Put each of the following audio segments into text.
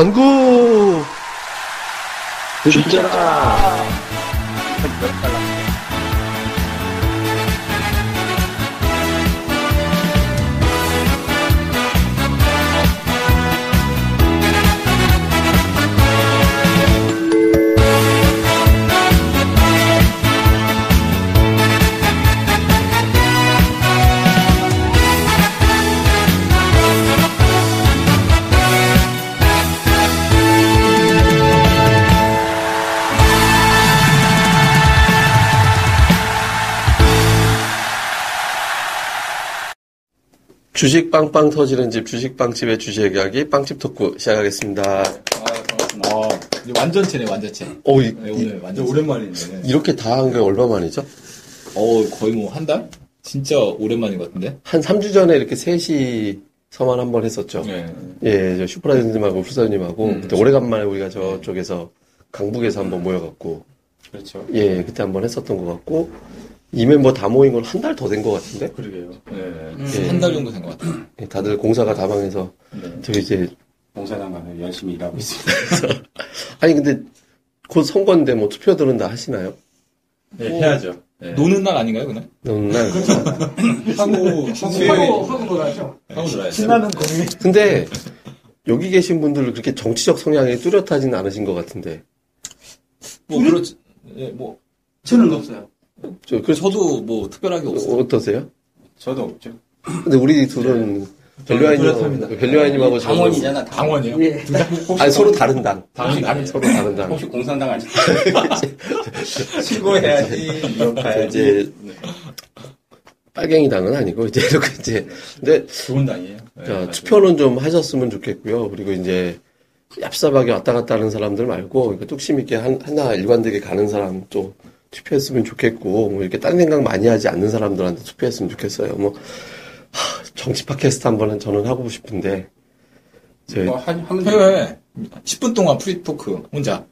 선구! 죽잖 주식 빵빵 터지는 집 주식 빵집의 주식 이야기 빵집 토크 시작하겠습니다. 아, 반갑습니다. 아, 이제 완전체네, 완전체. 오, 이, 네, 오늘 완전 오랜만이네. 이렇게 다 한 게 얼마 만이죠? 어, 거의 뭐 한 달? 진짜 오랜만인 것 같은데? 한 3주 전에 이렇게 셋이 서만 한 번 했었죠. 네. 예, 저 슈퍼라이즈님하고 후사님하고 음, 그때 오래간만에 우리가 저쪽에서 강북에서 한번 모여갖고 그렇죠. 예, 그때 한번 했었던 것 같고 이 멤버 다 모인 건 한 달 더 된 것 같은데 그러게요. 네. 예. 한달 정도 된 것 같아요. 예, 다들 공사가 다방해서 네. 저기 이제 가면 열심히 일하고 있습니다. 아니 근데 곧 선거인데 뭐 투표들은 다 하시나요? 네, 해야죠. 네. 노는 날 아닌가요, 그날? 너는 날 하고, 하고, 하고 놀아죠. 하고 놀아야죠. 신나는 공이. 근데 여기 계신 분들 그렇게 정치적 성향이 뚜렷하진 않으신 것 같은데 뭐, 그렇지. 예, 뭐, 저는 없어요. 저 그래서 저도 뭐 특별하게 없어요. 어떠세요? 저도 없죠. 근데 우리 둘은 벨류아이님, 벨류아이님하고 저는 당원이잖아. 당원 이요? 예. 아니 서로 다른 당. 당연히 다른 서로 다른 당. 혹시 공산당 아직 신고해야지. 이렇게 이제 빨갱이 당은 아니고 이제 이렇게 이제 근데 좋은 당이에요. 네. 투표는 좀 하셨으면 좋겠고요. 그리고 이제 얍삽하게 왔다 갔다 하는 사람들 말고 그러니까 뚝심 있게 한, 하나 일관되게 가는 사람 또 투표했으면 좋겠고 뭐 이렇게 딴 생각 많이 하지 않는 사람들한테 투표했으면 좋겠어요. 뭐 하, 정치 팟캐스트 한번 저는 하고 싶은데 제뭐 하, 하면 해, 해. 10분 동안 free talk, 혼자.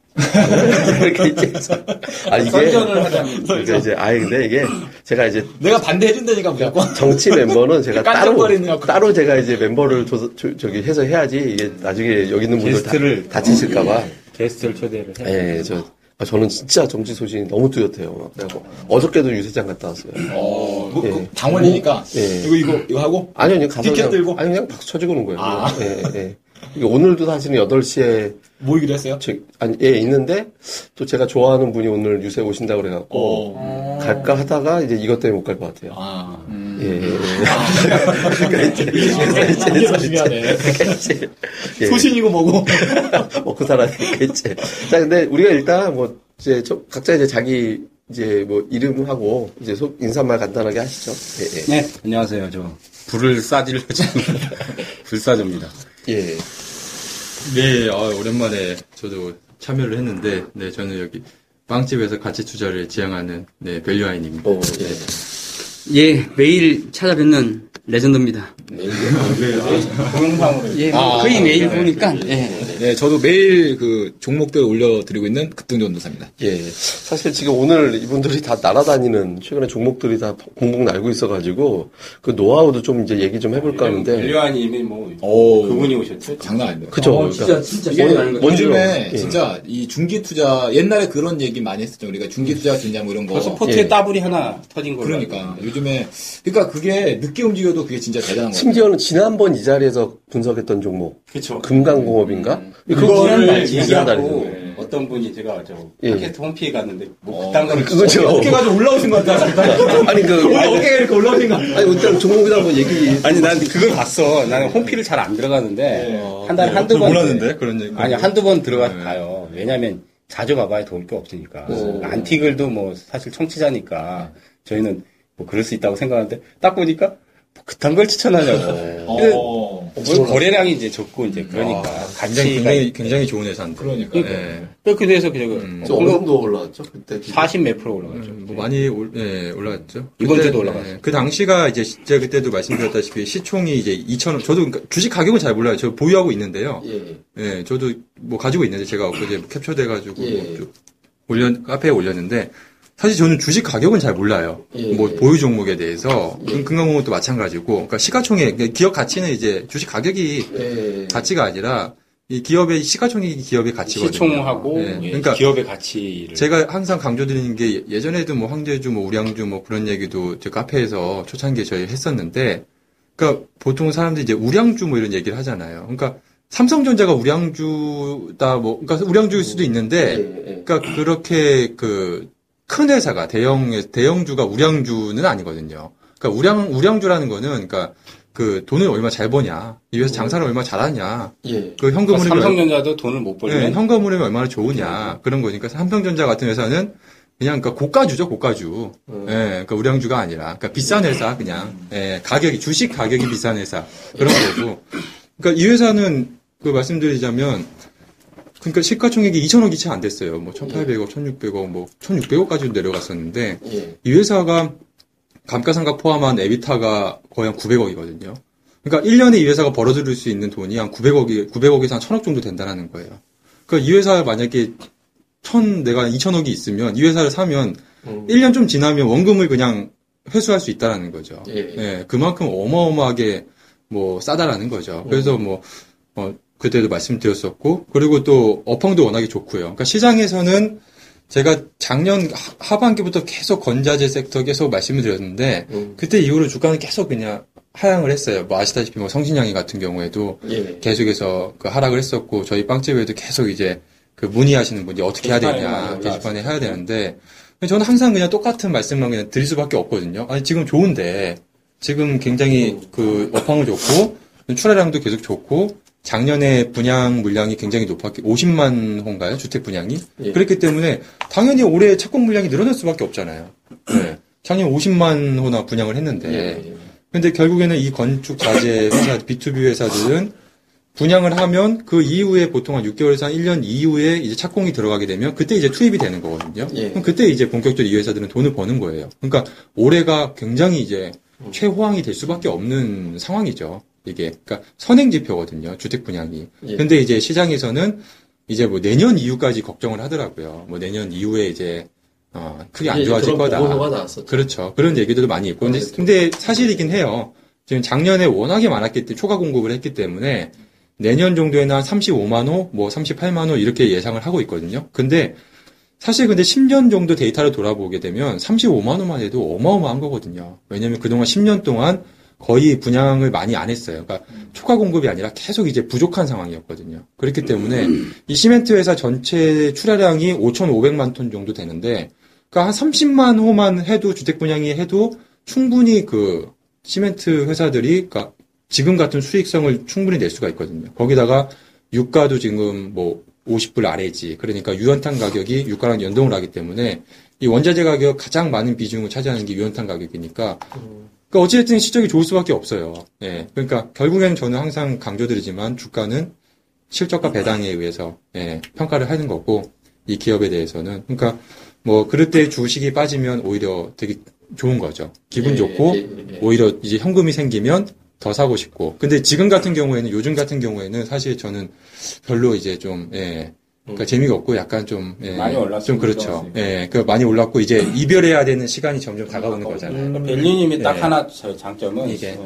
이렇게 이제 아 이게 선전을 하자면 그러니까 이제 아예 근데 이게 제가 이제 내가 반대해 준다니까, 무조건. 정치 멤버는 제가 따로. 따로 제가 이제 멤버를 조, 저, 저기 해서 해야지 이게 나중에 여기 있는 분들 다 게스트를- 다치실까봐. 게스트를 초대를 해. 예, 저 아, 저는 진짜 정치 소신이 너무 뚜렷해요. 막 그래갖고 어저께도 유세장 갔다 왔어요. 어, 뭐, 예. 그 당원이니까. 예. 이거, 이거, 이거 하고. 아니요, 그냥 가서 티켓 그냥, 들고? 아니 그냥 박수 쳐주고 오는 거예요. 아. 예, 예. 이게 오늘도 사실은 8시에 모이기로 했어요? 저, 아니, 예, 있는데 또 제가 좋아하는 분이 오늘 유세 오신다고 그래갖고 어. 갈까 하다가 이제 이것 때문에 못 갈 것 같아요. 아. 예, 예, 예. 그러니까 이제, 이제, 중요하네. 그러니까 이제, 예. 소신이고 뭐고. 먹고 살아야니까 이제. 자, 근데 우리가 일단 뭐 이제 저- 각자 이제 자기 이제 뭐 이름하고 이제 소- 인사말 간단하게 하시죠. 예, 네, 안녕하세요. 저 불을 싸질러 불사조입니다. 예. 예. 네, 아, 오랜만에 저도 참여를 했는데, 네, 저는 여기 빵집에서 가치 투자를 지향하는 네, 밸류아인입니다. 오, 예. 예, 매일 찾아뵙는 레전드입니다. 동영상으로 예, 뭐 아, 거의 매일 네, 보니까, 네, 예. 네, 저도 매일 그 종목들 올려드리고 있는 급등전도사입니다. 예. 사실 지금 오늘 이분들이 다 날아다니는 최근에 종목들이 다 공공 날고 있어가지고 그 노하우도 좀 이제 얘기 좀 해볼까 하는데. 벨류아님이 뭐 오, 그분이 오셨죠. 장난 아닙니다. 그죠. 어, 진짜, 진짜. 뭔지로, 요즘에 예. 진짜 이 중기 투자 옛날에 그런 얘기 많이 했었죠. 우리가 중기 투자가 좋냐 뭐 이런 거. 벌써 포트에 예. 따블이 하나 터진 걸로. 그러니까 요즘에 그러니까 그게 늦게 움직여도 그게 진짜 대단한 거예요. 심지어는 지난번 이 자리에서 분석했던 종목. 그쵸. 금강공업인가? 그거를 지난달, 얘기하고 지난달이죠. 어떤 분이 제가 저 예. 팟캐스트 홈피에 갔는데 뭐 어, 그딴 거를 그거죠. 어깨가 좀 올라오신 것 같아. 아니, 그, 어깨가 이렇게 올라오신 것 같아. 아니, 일단 종목이다 한번 얘기. 아니 난 그걸 봤어. 나는 홈피를 잘 안 들어가는데 한 달에 네, 한두 번. 몰랐는데, 그런 얘기. 아니 한두 번 들어가서 네. 봐요. 왜냐면 자주 봐봐야 도울 게 없으니까. 오. 안티글도 뭐 사실 청취자니까 저희는 뭐 그럴 수 있다고 생각하는데 딱 보니까 뭐 그딴 걸 추천하냐고. 어. 뭐 거래량이 이제 적고 이제 그러니까 굉장히, 가치가 굉장히, 굉장히 좋은 회사인데. 그러니까. 예. 그렇게 돼서 그저 음. 저 어느 정도 올라왔죠? 그때. 40몇 프로 올라갔죠. 뭐 많이 올, 예, 올라갔죠. 이번 그때, 주도 올라갔어요. 예, 그 당시가 이제 제가 그때도 말씀드렸다시피 시총이 이제 2,000원, 저도 그러니까 주식 가격은 잘 몰라요. 저 보유하고 있는데요. 예. 예, 저도 뭐 가지고 있는데 제가 엊그제 캡처돼가지고 예. 뭐쭉 올려, 카페에 올렸는데 사실 저는 주식 가격은 잘 몰라요. 예. 뭐 보유 종목에 대해서 예. 금- 금강공업도 마찬가지고 그러니까 시가총액 기업 가치는 이제 주식 가격이 예. 가치가 아니라 이 기업의 시가총액이 기업의 가치거든요. 시총하고 예, 예, 그러니까 기업의 가치를 제가 항상 강조드리는 게 예전에도 뭐 황제주, 뭐 우량주 뭐 그런 얘기도 저 카페에서 초창기에 저희 했었는데, 그러니까 보통 사람들이 이제 우량주 뭐 이런 얘기를 하잖아요. 그러니까 삼성전자가 우량주다 뭐, 그러니까 우량주일 수도 있는데, 예, 예. 그러니까 그렇게 그 큰 회사가 대형 대형주가 우량주는 아니거든요. 그러니까 우량 우량주라는 거는 그러니까 그 돈을 얼마 잘 버냐, 이 회사 장사를 얼마 잘하냐, 예. 그 현금 그러니까 흐름이 삼성전자도 돈을 못 네, 벌면 현금 흐름이 얼마나 좋으냐 그런 거니까 삼성전자 같은 회사는 그냥 그러니까 고가주죠 고가주. 음. 예, 그러니까 우량주가 아니라 그러니까 비싼 회사 그냥 예, 가격이 주식 가격이 비싼 회사 그런 거고. 그러니까 이 회사는 그 말씀드리자면 그러니까 시가총액이 2천억이 채 안 됐어요. 뭐 1,800억, 1,600억, 뭐 1,600억까지도 내려갔었는데 예. 이 회사가 감가상각 포함한 에비타가 거의 한 900억이거든요. 그러니까 1년에 이 회사가 벌어들일 수 있는 돈이 한 900억이, 900억에서 한 1000억 정도 된다는 거예요. 그러니까 이 회사 만약에 천, 내가 2000억이 있으면 이 회사를 사면 음. 1년 좀 지나면 원금을 그냥 회수할 수 있다라는 거죠. 예. 예, 그만큼 어마어마하게 뭐 싸다라는 거죠. 그래서 뭐, 어, 그때도 말씀드렸었고, 그리고 또 업황도 워낙에 좋고요. 그러니까 시장에서는 제가 작년 하- 하반기부터 계속 건자재 섹터 계속 말씀을 드렸는데, 음. 그때 이후로 주가는 계속 그냥 하향을 했어요. 뭐 아시다시피 뭐 성신양이 같은 경우에도 예. 계속해서 그 하락을 했었고, 저희 빵집에도 계속 이제 그 문의하시는 분이 어떻게 해야 되냐, 게시판에 해야 되는데, 저는 항상 그냥 똑같은 말씀만 그냥 드릴 수밖에 없거든요. 아니, 지금 좋은데, 지금 굉장히 그 업황은 좋고, 출하량도 계속 좋고, 작년에 분양 물량이 굉장히 높았기, 50만 호인가요? 주택 분양이? 예. 그렇기 때문에, 당연히 올해 착공 물량이 늘어날 수밖에 없잖아요. 네. 작년 50만 호나 분양을 했는데, 예. 근데 결국에는 이 건축 자재 회사, B2B 회사들은 분양을 하면 그 이후에 보통 한 6개월에서 한 1년 이후에 이제 착공이 들어가게 되면 그때 이제 투입이 되는 거거든요. 예. 그럼 그때 이제 본격적으로 이 회사들은 돈을 버는 거예요. 그러니까 올해가 굉장히 이제 최호황이 될 수밖에 없는 상황이죠. 이게. 그러니까 선행 지표거든요. 주택 분양이. 예. 근데 이제 시장에서는 이제 뭐 내년 이후까지 걱정을 하더라고요. 뭐 내년 이후에 이제 어, 크게 안 예, 좋아질 거다. 그렇죠. 그런 얘기들도 많이 있고. 근데, 그렇죠. 근데 사실이긴 해요. 지금 작년에 워낙에 많았기 때문에, 초과 공급을 했기 때문에, 내년 정도에는 한 35만 호, 뭐 38만 호 이렇게 예상을 하고 있거든요. 근데, 사실 근데 10년 정도 데이터를 돌아보게 되면 35만 호만 해도 어마어마한 거거든요. 왜냐면 그동안 10년 동안 거의 분양을 많이 안 했어요. 그러니까 초과 공급이 아니라 계속 이제 부족한 상황이었거든요. 그렇기 때문에 이 시멘트 회사 전체 출하량이 5,500만 톤 정도 되는데 그러니까 한 30만 호만 해도 주택 분양이 해도 충분히 그 시멘트 회사들이 그러니까 지금 같은 수익성을 충분히 낼 수가 있거든요. 거기다가 유가도 지금 뭐 50불 아래지. 그러니까 유연탄 가격이 유가랑 연동을 하기 때문에 이 원자재 가격 가장 많은 비중을 차지하는 게 유연탄 가격이니까 그러니까 어찌됐든 실적이 좋을 수밖에 없어요. 예. 그러니까 결국에는 저는 항상 강조드리지만 주가는 실적과 배당에 의해서 예, 평가를 하는 거고 이 기업에 대해서는 그러니까 뭐 그럴 때 주식이 빠지면 오히려 되게 좋은 거죠. 기분 예, 좋고 예, 예. 오히려 이제 현금이 생기면 더 사고 싶고. 근데 지금 같은 경우에는 요즘 같은 경우에는 사실 저는 별로 이제 좀 예. 그러니까 재미가 없고 약간 좀 예, 많이 올랐으면 좀 그렇죠. 예. 그 많이 올랐고 이제 이별해야 되는 시간이 점점 다가오는 거잖아요. 그러니까 벨리님이 딱 네. 하나 저 장점은 이게.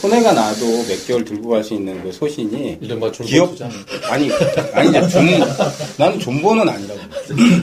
손해가 나도 몇 개월 들고 갈 수 있는 그 소신이 이른바 기업 투자. 아니 아니 이제 존 나는 존버는 아니라고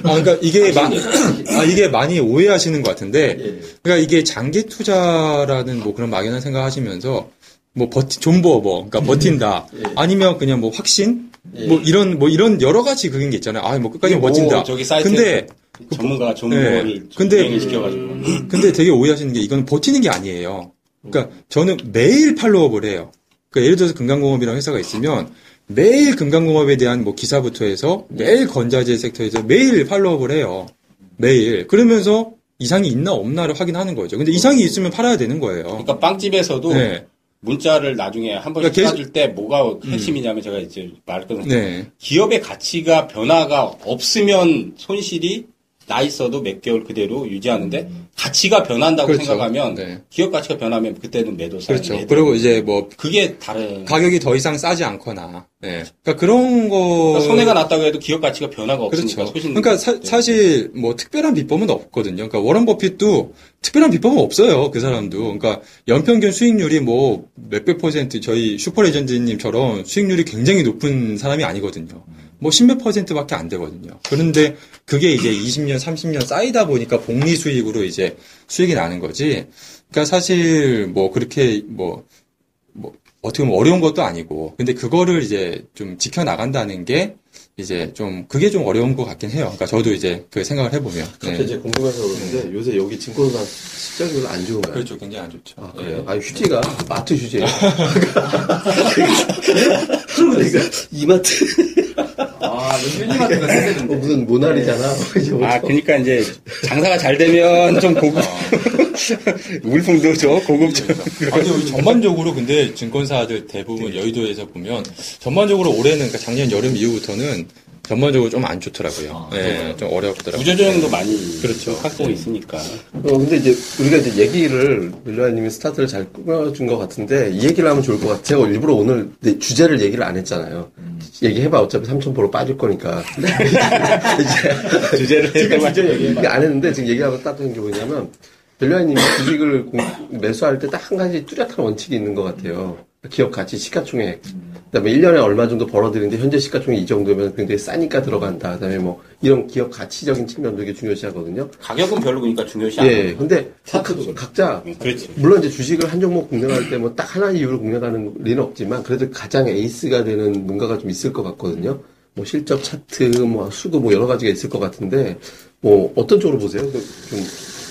아, 그러니까 이게 마, 아, 이게 많이 오해하시는 것 같은데, 예. 그러니까 이게 장기 투자라는 뭐 그런 막연한 생각 하시면서, 뭐 버티, 존버 뭐, 그러니까 버틴다. 예. 아니면 그냥 뭐 확신? 예. 뭐 이런, 뭐 이런 여러 가지 그런 게 있잖아요. 아, 뭐 끝까지 뭐 버틴다. 저기 사이트에 근데, 전문가가 존버를 네. 근데- 시켜가지고 근데 되게 오해하시는 게 이건 버티는 게 아니에요. 그러니까 저는 매일 팔로업을 해요. 그러니까 예를 들어서 금강공업이라는 회사가 있으면 매일 금강공업에 대한 뭐 기사부터 해서 매일 건자재 섹터에서 매일 팔로업을 해요. 매일. 그러면서 이상이 있나 없나를 확인하는 거죠. 근데 이상이 있으면 팔아야 되는 거예요. 그러니까 빵집에서도 네. 문자를 나중에 한 번씩 그러니까 계속- 쏴줄 때 뭐가 핵심이냐면 제가 이제 말했거든요. 네. 기업의 가치가 변화가 없으면 손실이 나 있어도 몇 개월 그대로 유지하는데 가치가 변한다고 그렇죠. 생각하면 네. 기업 가치가 변하면 그때는 매도 사야 그렇죠. 그리고 이제 뭐 그게 다른 가격이 더 이상 싸지 않거나. 네. 그러니까 그런 거. 그러니까 손해가 났다고 해도 기업 가치가 변화가 없으니까 그렇죠. 그러니까 사, 실 뭐 특별한 비법은 없거든요. 그러니까 워런 버핏도 특별한 비법은 없어요. 그 사람도. 그러니까 연평균 수익률이 뭐 몇백 퍼센트 저희 슈퍼레전드님처럼 수익률이 굉장히 높은 사람이 아니거든요. 뭐 십몇 퍼센트밖에 안 되거든요. 그런데 그게 이제 20년, 30년 쌓이다 보니까 복리 수익으로 이제 수익이 나는 거지. 그러니까 사실 뭐 그렇게 뭐, 뭐 어떻게 보면 어려운 것도 아니고. 근데 그거를 이제 좀 지켜나간다는 게 이제 좀 그게 좀 어려운 것 같긴 해요. 그러니까 저도 이제 그 생각을 해보면. 갑자기 네. 이제 궁금해서 그러는데 요새 여기 증권사 실적이 별로 안 좋은가요? 그렇죠. 굉장히 안 좋죠. 아, 그래요? 예. 아, 휴지가 마트 휴지예요. 그러니까 이마트 아, 요즘 유니마트가 세대인데. 어, 무슨 모나리잖아. 뭐 아, 그러니까 이제 장사가 잘 되면 좀 고급 물품도 좀 고급져. 아니, 전반적으로 근데 증권사들 대부분 여의도에서 보면 전반적으로 올해는 그러니까 작년 여름 이후부터는 전반적으로 좀 안 좋더라고요. 네, 좀 어렵더라고요. 부조정도 많이 그렇죠. 갖고 있으니까. 어, 근데 이제 우리가 이제 얘기를 밀라님이 스타트를 잘 꾸며준 것 같은데 이 얘기를 하면 좋을 것 같아요. 제가 일부러 오늘 내 주제를 얘기를 안 했잖아요. 얘기해봐 어차피 3,000%로 빠질 거니까. 이제 주제를 해봐. 얘기 안 했는데 지금 얘기하면 따뜻한 게 뭐냐면 벨라님이 주식을 공- 매수할 때 딱 한 가지 뚜렷한 원칙이 있는 것 같아요. 기업 가치, 시가총액. 그다음에 1년에 얼마 정도 벌어들이는데 현재 시가총액 이 정도면 굉장히 싸니까 들어간다. 그다음에 뭐 이런 기업 가치적인 측면도 되게 중요시하거든요. 가격은 별로 그러니까 중요시 않아. 예, 근데 차트도 각- 각자 그렇지. 물론 이제 주식을 한 종목 공략할 때 뭐 딱 하나 이유를 공략하는 리는 없지만 그래도 가장 에이스가 되는 뭔가가 좀 있을 것 같거든요. 뭐 실적 차트, 뭐 수도 뭐 여러 가지가 있을 것 같은데 뭐 어떤 쪽으로 보세요? 그좀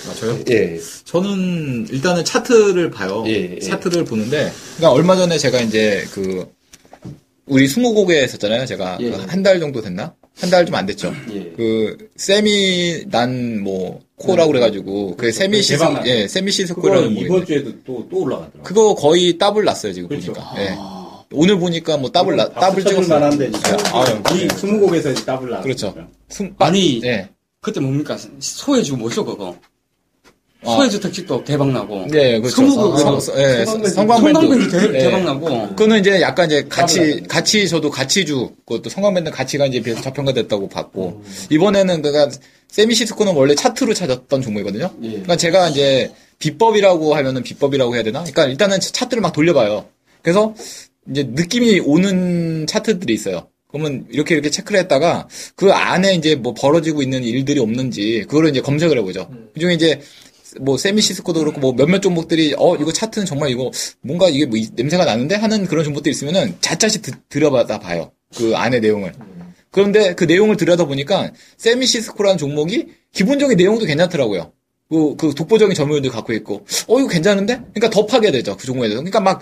아, 저요? 예, 저는 일단은 차트를 봐요. 예, 예. 차트를 보는데, 그러니까 얼마 전에 제가 이제 그 우리 스무고개 했었잖아요. 제가 예. 한달 정도 됐나? 한 달 좀 안 됐죠. 예. 그 세미 난뭐 코라고 그래가지고 그 세미 시스 대박 났죠. 예 세미 시스코라는 뭐 이번 있는데 주에도 또, 또 올라가더라고. 그거 거의 더블 났어요 지금 그렇죠. 보니까. 예. 오늘 보니까 뭐 더블 나 더블 찍었어요. 만한데 진짜. 아, 이 스무고개에서 더블 나. 그렇죠. 숨- 아니, 예. 그때 뭡니까? 소해주 뭐죠, 그거? 어. 소해주 특집도 대박나고. 네, 그렇죠. 스무고개. 성- 성- 예, 성광밴드. 대, 예. 대박나고. 그거는 이제 약간 이제 같이, 같이 저도 가치주, 그것도 성광밴드 가치가 이제 비해서 저평가됐다고 봤고, 이번에는 그가 세미시스코는 원래 차트로 찾았던 종목이거든요. 예. 그러니까 제가 이제 비법이라고 하면은 비법이라고 해야 되나? 그러니까 일단은 차트를 막 돌려봐요. 그래서 이제 느낌이 오는 차트들이 있어요. 그러면 이렇게 이렇게 체크를 했다가 그 안에 이제 뭐 벌어지고 있는 일들이 없는지 그거를 이제 검색을 해보죠. 그중에 이제 뭐 세미시스코도 그렇고 뭐 몇몇 종목들이 어 이거 차트는 정말 이거 뭔가 이게 뭐 이- 냄새가 나는데 하는 그런 종목들이 있으면은 자차시 드- 들여받아 봐요. 그 안에 내용을. 그런데 그 내용을 들여다 보니까 세미시스코라는 종목이 기본적인 내용도 괜찮더라고요. 그, 그 독보적인 점유율도 갖고 있고, 어, 이거 괜찮은데? 그러니까 더 파게 되죠. 그 종목에 대해서. 그러니까 막,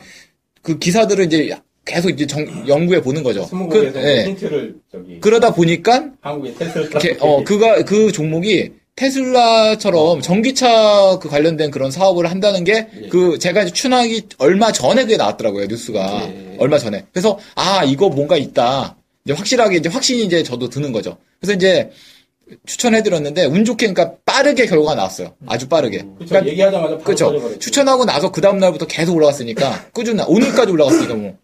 그 기사들을 이제 계속 이제 정, 연구해 보는 거죠. 그, 예. 힌트를 저기 그러다 보니까, 한국의 테슬라 어, 그가, 그 종목이 테슬라처럼 전기차 그 관련된 그런 사업을 한다는 게, 그, 제가 이제 추나기 얼마 전에 그게 나왔더라고요, 뉴스가. 예. 얼마 전에. 그래서, 아, 이거 뭔가 있다. 이제 확실하게 이제 확신이 이제 저도 드는 거죠. 그래서 이제 추천해드렸는데, 운 좋게, 그러니까 빠르게 결과가 나왔어요. 아주 빠르게. 그렇죠. 얘기하자마자 바로 그렇죠. 터져버렸죠. 추천하고 나서 그 다음 날부터 계속 올라갔으니까, 꾸준히, 오늘까지 올라갔으니까 뭐.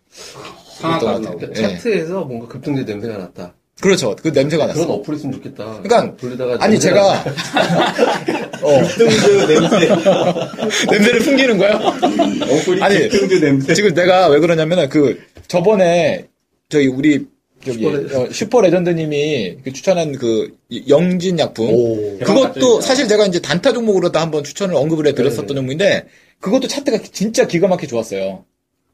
상한가. 그러니까 예. 차트에서 뭔가 급등주 냄새가 났다. 그렇죠. 그 냄새가 났어. 그런 어플 있으면 좋겠다. 그러니까, 돌리다가 아니, 제가, 어, 등주 냄새. 냄새를 풍기는 거야? 어플이 아니, 등주 냄새. 지금 내가 왜 그러냐면은 그 저번에 저희 우리 저기 슈퍼 레- 어, 슈퍼 레전드 님이 그 추천한 그 영진 약품 오. 그것도 사실 제가 이제 단타 종목으로 다 한번 추천을 언급을 해 드렸었던 네. 종목인데 그것도 차트가 진짜 기가 막히게 좋았어요.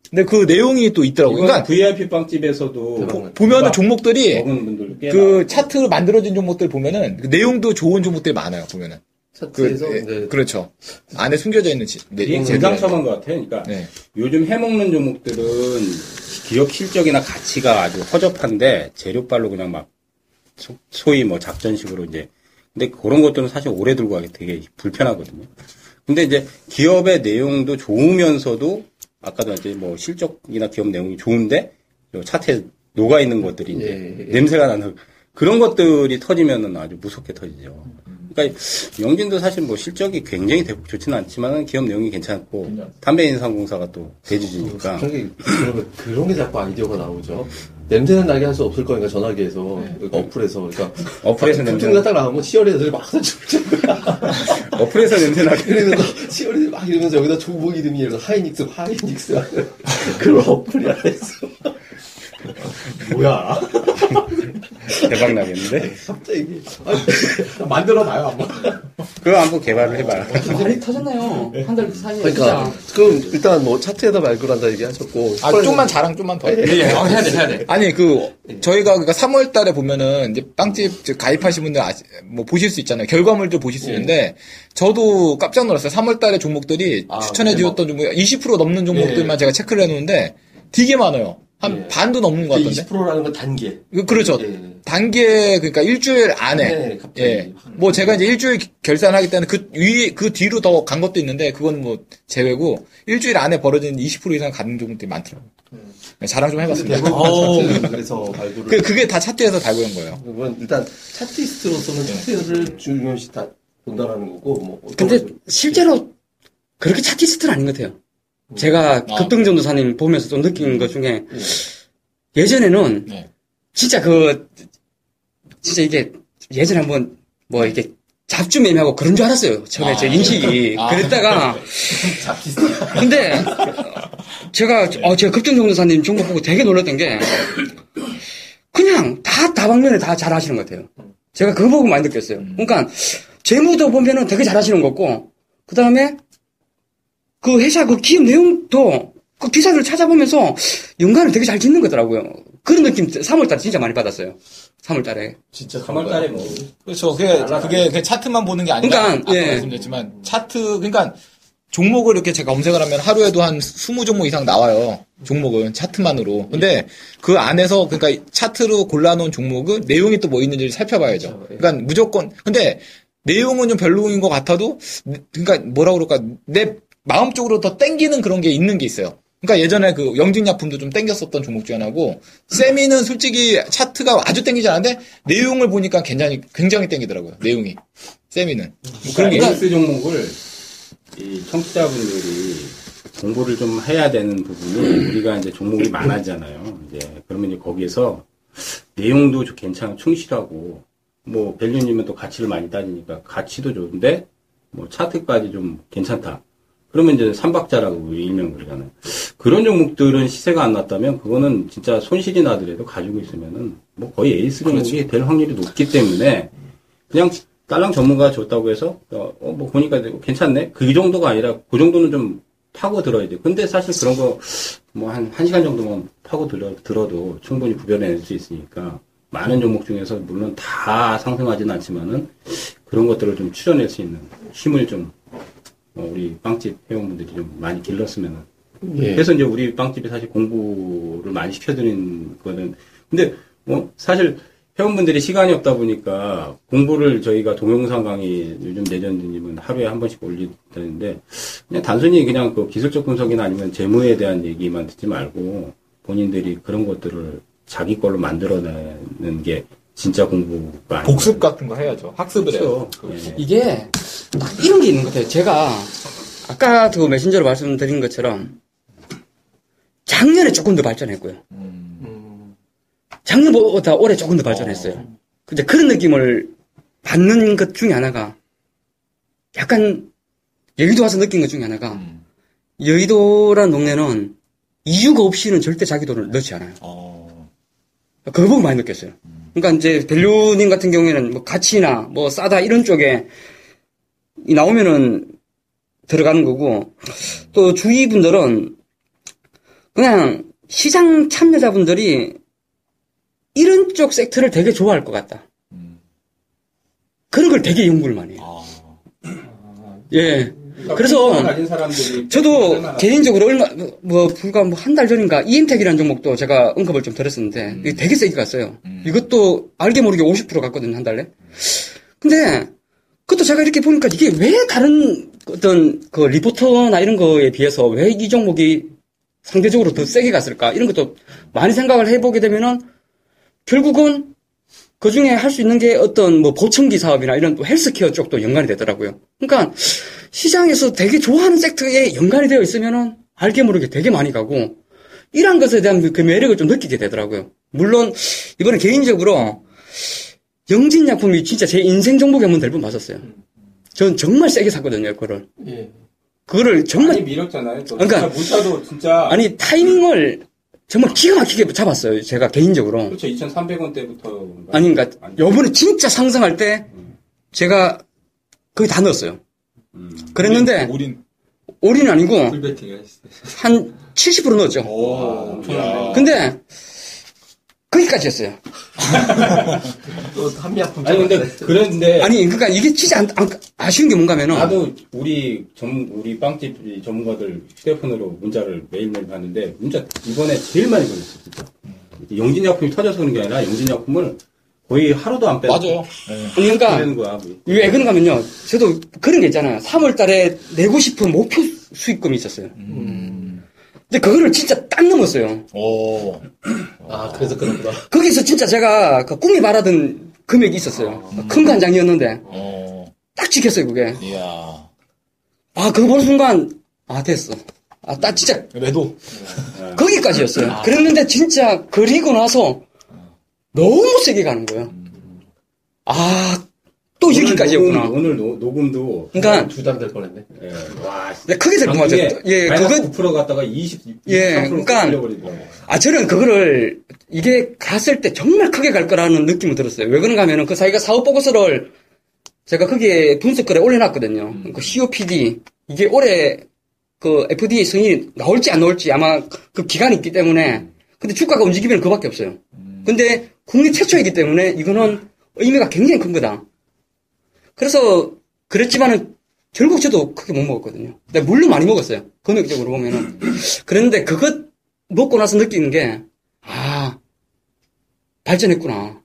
근데 그 내용이 또 있더라고요. 그러니까 VIP 빵집에서도. 보- 보면은 종목들이 먹은 분들 꽤그 차트로 만들어진 종목들 보면은 그 내용도 좋은 종목들이 많아요. 보면은 그, 차트에서 예, 이제 그렇죠. 안에 숨겨져 있는 지, 네, 이게. 금강첨한 것 같아요. 그러니까 네. 요즘 해먹는 종목들은 기업 실적이나 가치가 아주 허접한데 재료빨로 그냥 막 소- 소위 뭐 작전식으로 이제 근데 그런 것들은 사실 오래 들고 가기 되게 불편하거든요. 근데 이제 기업의 내용도 좋으면서도 아까도 이제 뭐 실적이나 기업 내용이 좋은데 요 차트에 녹아 있는 것들이 이제 예, 예. 냄새가 나는 그런 것들이 터지면은 아주 무섭게 터지죠. 그러니까 영진도 사실 뭐 실적이 굉장히 대폭 좋지는 않지만 기업 내용이 괜찮고 담배인상공사가 또 대주주니까 그런 게, 그런, 그런 게 자꾸 아이디어가 나오죠. 냄새는 나게 할 수 없을 거니까 전화기에서, 그러니까 어플에서. 그러니까. 어플에서 냄새 가 딱 나오면 치어리 애들이 막. 어플에서 냄새 나게 그러면서 치어리 막 이러면서 여기다 종목 이름이 이래서 하이닉스, 하이닉스. 그런 어플이 하나 있어. 뭐야? 대박 나겠는데 갑자기. 만들어놔요, 한번. 그거 한번 개발을 해봐라. 많이 터졌나요? 한 달 사이에. 그러니까, 그럼 일단 뭐 차트에다 말글 한다 얘기 하셨고. 아, 좀만 자랑 좀만 더. 진짜. 예, 어, 해야 돼, 해야 돼. 아니 그 저희가 그러니까 3월 달에 보면은 이제 빵집 저 가입하신 분들 아시, 뭐 보실 수 있잖아요. 결과물도 보실 수 있는데 저도 깜짝 놀랐어요. 3월 달에 종목들이 아, 추천해 주었던 종목 20% 넘는 종목들만 제가 체크를 해 놓는데 되게 많아요. 한 예. 반도 넘는 것 같던데. 20%라는 건 단계. 그- 그렇죠. 예. 단계 그러니까 일주일 안에 네, 갑자기. 예. 뭐 제가 이제 일주일 결산하기 때문에 그 위에 그 뒤로 더 간 것도 있는데 그건 뭐 제외고 일주일 안에 벌어진 20% 이상 가는 종목들이 많더라고요. 네, 자랑 좀 해봤습니다. 대부분 차트, 그래서 발굴을. 그 그게 다 차트에서 발굴한 거예요. 그건 일단 차트리스트로서는 차트를 중요시 다 본다라는 거고 뭐 근데? 실제로 그렇게 차티스트는 아닌 것 같아요. 제가 아. 급등전도 사님 보면서 좀 느낀 것 중에 예전에는 네. 진짜 그 진짜 이게 예전에 한번 뭐 이게 잡주 매매하고 그런 줄 알았어요. 처음에 제 인식이 아. 그랬다가 근데 제가 어 제가 급등전도사님 정보 보고 되게 놀랐던 게 그냥 다 다방면에 다 잘 하시는 것 같아요. 제가 그거 보고 많이 느꼈어요. 그러니까 재무도 보면은 되게 잘 하시는 것 같고 그 다음에 그 회사 그 기업 내용도 그 기사를 찾아보면서 연관을 되게 잘 짓는 거더라고요. 그런 느낌 3월달에 진짜 많이 받았어요. 3월달에. 진짜 3월달에 뭐 그렇죠. 그게, 그게, 그게 차트만 보는 게 아니라, 그러니까, 아까 예. 말씀드렸지만, 차트, 그러니까, 종목을 이렇게 제가 검색을 하면 하루에도 한 20종목 이상 나와요. 종목은, 차트만으로. 근데, 그 안에서, 그러니까, 차트로 골라놓은 종목은 내용이 또 뭐 있는지 를 살펴봐야죠. 그러니까, 무조건, 근데, 내용은 좀 별로인 것 같아도, 그러니까, 뭐라 그럴까, 내 마음적으로 더 땡기는 그런 게 있는 게 있어요. 그러니까 예전에 그 영진약품도 좀 땡겼었던 종목 중 하나고 세미는 솔직히 차트가 아주 땡기지 않은데 내용을 보니까 굉장히 굉장히 땡기더라고요. 내용이 세미는 뭐 그런 게 있어요. 에이스 종목을 이 청취자분들이 공부를 좀 해야 되는 부분이 우리가 이제 종목이 많아지잖아요. 이제 그러면 이제 거기에서 내용도 좀 괜찮아 충실하고 뭐 밸류님은 또 가치를 많이 따지니까 가치도 좋은데 뭐 차트까지 좀 괜찮다. 그러면 이제 삼박자라고 일명 그러잖아요. 그런 종목들은 시세가 안 났다면 그거는 진짜 손실이 나더라도 가지고 있으면은 뭐 거의 에이스 종목이 될 확률이 높기 때문에 그냥 딸랑 전문가가 줬다고 해서 어, 어, 뭐 보니까 괜찮네 그 정도가 아니라 그 정도는 좀 파고 들어야 돼. 근데 사실 그런 거 뭐 한 한 시간 정도만 파고 들어, 들어도 충분히 구별해낼 수 있으니까 많은 종목 중에서 물론 다 상승하지는 않지만은 그런 것들을 좀 추려낼 수 있는 힘을 좀 어, 우리 빵집 회원분들이 좀 많이 길렀으면 예. 그래서 이제 우리 빵집이 사실 공부를 많이 시켜드린 거는 근데 뭐 사실 회원분들이 시간이 없다 보니까 공부를 저희가 동영상 강의 요즘 레전드님은 하루에 한 번씩 올리는데 그냥 단순히 그냥 그 기술적 분석이나 아니면 재무에 대한 얘기만 듣지 말고 본인들이 그런 것들을 자기 걸로 만들어내는 게 진짜 공부가. 복습 같은 거 해야죠. 학습을 해요. 그렇죠. 예. 이게 딱 이런 게 있는 것 같아요. 제가 아까 그 메신저로 말씀드린 것처럼 작년에 조금 더 발전했고요. 작년보다 올해 조금 더 발전했어요. 근데 그런 느낌을 받는 것 중에 하나가 약간 여의도 와서 느낀 것 중에 하나가 여의도라는 동네는 이유가 없이는 절대 자기 돈을 넣지 않아요. 어, 그거 보고 많이 느꼈어요. 그러니까 이제 밸류님 같은 경우에는 뭐 가치나 뭐 싸다 이런 쪽에 이 나오면은 들어가는 거고 또 주위 분들은 그냥 시장 참여자분들이 이런 쪽 섹터를 되게 좋아할 것 같다. 그런 걸 되게 연구를 많이 해요. 예. 그래서 가진 사람들이 저도 개인적으로 얼마 뭐 불과 뭐 한 달 전인가 이엠텍이라는 종목도 제가 언급을 좀 드렸었는데 이게 되게 세게 갔어요. 이것도 알게 모르게 50% 갔거든요 한 달에. 근데 그것도 제가 이렇게 보니까 이게 왜 다른 어떤 그 리포터나 이런 거에 비해서 왜 이 종목이 상대적으로 더 세게 갔을까 이런 것도 많이 생각을 해보게 되면은 결국은 그 중에 할 수 있는 게 어떤 뭐 보청기 사업이나 이런 또 헬스케어 쪽도 연관이 되더라고요. 그러니까 시장에서 되게 좋아하는 섹터에 연관이 되어 있으면은 알게 모르게 되게 많이 가고 이러한 것에 대한 그 매력을 좀 느끼게 되더라고요. 물론 이번에 개인적으로 영진 약품이 진짜 제 인생 정복이 한번 될뻔 봤었어요. 전 정말 세게 샀거든요, 그거를. 예. 그거를 정말 많이 밀었잖아요. 또 그러니까- 사도 진짜 아니 타이밍을 정말 기가 막히게 잡았어요. 제가 개인적으로. 그렇죠. 2,300원 때부터 아니 그러니까 요번에 진짜 상승할 때 제가 거의 다 넣었어요. 그랬는데 우린 올인은 아니고. 한 70% 넣었죠. 오. 근데 거기까지였어요. 또 한미약품 아니 근데 그랬는데 아니 그러니까 이게 진짜 안- 안- 아쉬운 게 뭔가면은 나도 우리 전 우리 빵집 전문가들 휴대폰으로 문자를 매일매일 받는데 문자 이번에 제일 많이 걸렸어 진짜. 영진약품이 터져서 그런 게 아니라 영진약품을 거의 하루도 안 빼고 맞아요. 그러니까 되는 거야. 뭐. 왜 그런가면요. 저도 그런 게 있잖아요. 3월 달에 내고 싶은 목표 수익금이 있었어요. 근데 그거를 진짜 딱 넘었어요. 오. 아 그래서 그렇구나. 거기서 진짜 제가 그 꿈이 바라던 금액이 있었어요. 큰 간장이었는데 어. 딱 지켰어요 그게. 이야. 아 그거 보는 순간 아 됐어. 아 딱 진짜 매도. 거기까지였어요. 그랬는데 진짜 그리고 나서 너무 세게 가는 거예요. 아 또 오늘 여기까지였구나. 녹음, 오늘 노, 녹음도 그러니까 두달 될 뻔했네. 예, 와 네, 크게 될 뻔하죠. 예, 그거 9% 갔다가 20, 예, 23% 그러니까. 아, 저는 그거를, 이게 갔을 때 정말 크게 갈 거라는 느낌이 들었어요. 왜 그런가 하면은 그 사이가 사업 보고서를 제가 거기에 분석글에 올려놨거든요. 그 COPD. 이게 올해 그 FDA 승인이 나올지 안 나올지 아마 그 기간이 있기 때문에. 근데 주가가 움직이면 그밖에 없어요. 근데 국내 최초이기 때문에 이거는 의미가 굉장히 큰 거다. 그래서 그랬지만은 결국 저도 크게 못 먹었거든요. 근데 물론 많이 먹었어요. 금액적으로 보면은. 그랬는데 그것 먹고 나서 느끼는 게, 아, 발전했구나.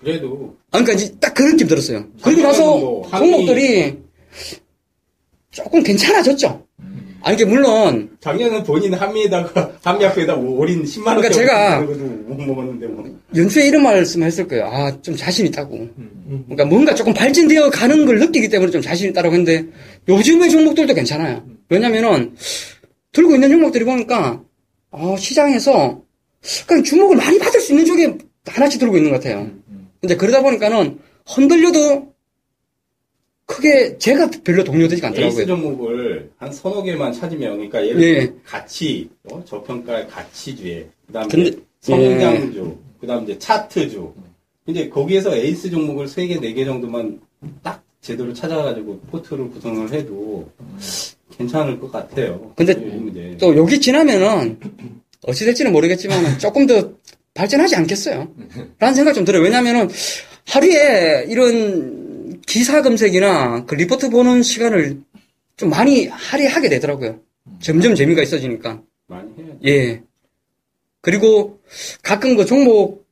그래도 아, 그러니까 이제 딱 그런 느낌 들었어요. 그리고 나서 뭐 종목들이 조금 괜찮아졌죠. 아, 이게 물론, 작년은 본인 한미에다가 한미약에다 올인 10만 원. 그러니까 제가- 못 먹었는데 뭐. 연초에 이런 말씀 했을 거예요. 아, 좀 자신 있다고. 그러니까 뭔가 조금 발전되어 가는 걸 느끼기 때문에 좀 자신 있다고 했는데, 요즘의 종목들도 괜찮아요. 왜냐면은, 들고 있는 종목들이 보니까, 어, 시장에서, 그냥 주목을 많이 받을 수 있는 쪽에 하나씩 들고 있는 것 같아요. 근데 그러다 보니까는, 흔들려도, 크게, 제가 별로 동요되지가 에이스 않더라고요. 종목을 한 서너 개만 찾으면, 그러니까 예를 예. 들어 가치, 어? 저평가의 가치주에, 그 다음에 근데- 성장주, 그 다음에 이제 차트주. 근데 거기에서 에이스 종목을 세 개, 네 개 정도만 딱 제대로 찾아가지고 포트를 구성을 해도 괜찮을 것 같아요. 근데 요즘 이제 또 여기 지나면은 어찌 될지는 모르겠지만 조금 더 발전하지 않겠어요. 라는 생각 좀 들어요. 왜냐면은 하루에 이런 기사 검색이나 그 리포트 보는 시간을 좀 많이 할애하게 되더라고요. 점점 재미가 있어지니까. 많이 해야죠. 예. 그리고 가끔 그 종목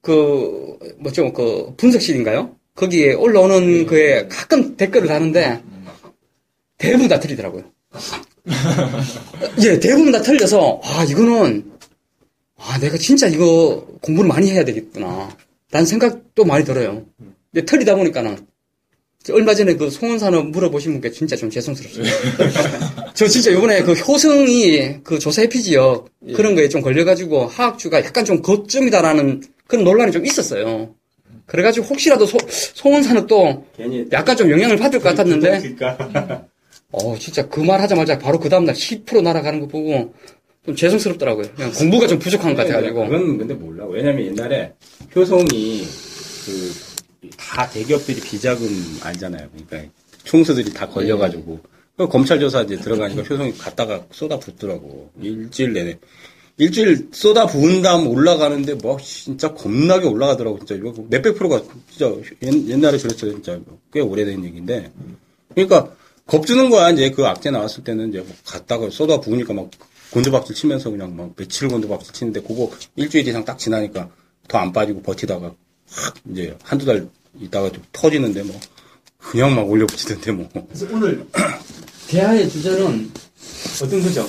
그 뭐죠 그 분석실인가요? 거기에 올라오는 그에 가끔 댓글을 다는데 대부분 다 틀리더라고요. 예, 대부분 다 틀려서 아 이거는 아 내가 진짜 이거 공부를 많이 해야 되겠구나. 라는 생각도 많이 들어요. 근데 틀리다 보니까는 얼마 전에 그 송원산업 물어보신 분께 진짜 좀 죄송스럽습니다. 저 진짜 요번에 그 효성이 그 조사 해피 지역 그런 거에 좀 걸려가지고 하학주가 약간 좀 거점이다라는 그런 논란이 좀 있었어요. 그래가지고 혹시라도 소, 송원산업 또 약간 좀 영향을 받을 것 같았는데, 어, 진짜 그 말 하자마자 바로 그 다음날 10% 날아가는 거 보고 좀 죄송스럽더라고요. 그냥 공부가 좀 부족한 것 같아가지고. 그건 근데 몰라. 왜냐면 옛날에 효성이 그 다 대기업들이 비자금 알잖아요. 그러니까 총수들이 다 걸려가지고. 그 검찰 조사 이제 들어가니까 효성이 갔다가 쏟아 붓더라고. 일주일 내내. 일주일 쏟아 부은 다음 올라가는데 뭐 진짜 겁나게 올라가더라고 진짜. 이거 몇백 프로가 진짜 옛- 옛날에 그랬어요 진짜. 꽤 오래된 얘기인데. 그러니까 겁주는 거야 이제. 그 악재 나왔을 때는 이제 뭐 갔다가 쏟아 부으니까 막 곤두박질 치면서 그냥 막 며칠 곤두박질 치는데 그거 일주일 이상 딱 지나니까 더 안 빠지고 버티다가 확 이제 한두 달 있다가 좀 터지는데 뭐 그냥 막 올려붙이던데 뭐 그래서 오늘 대화의 주제는 어떤 거죠?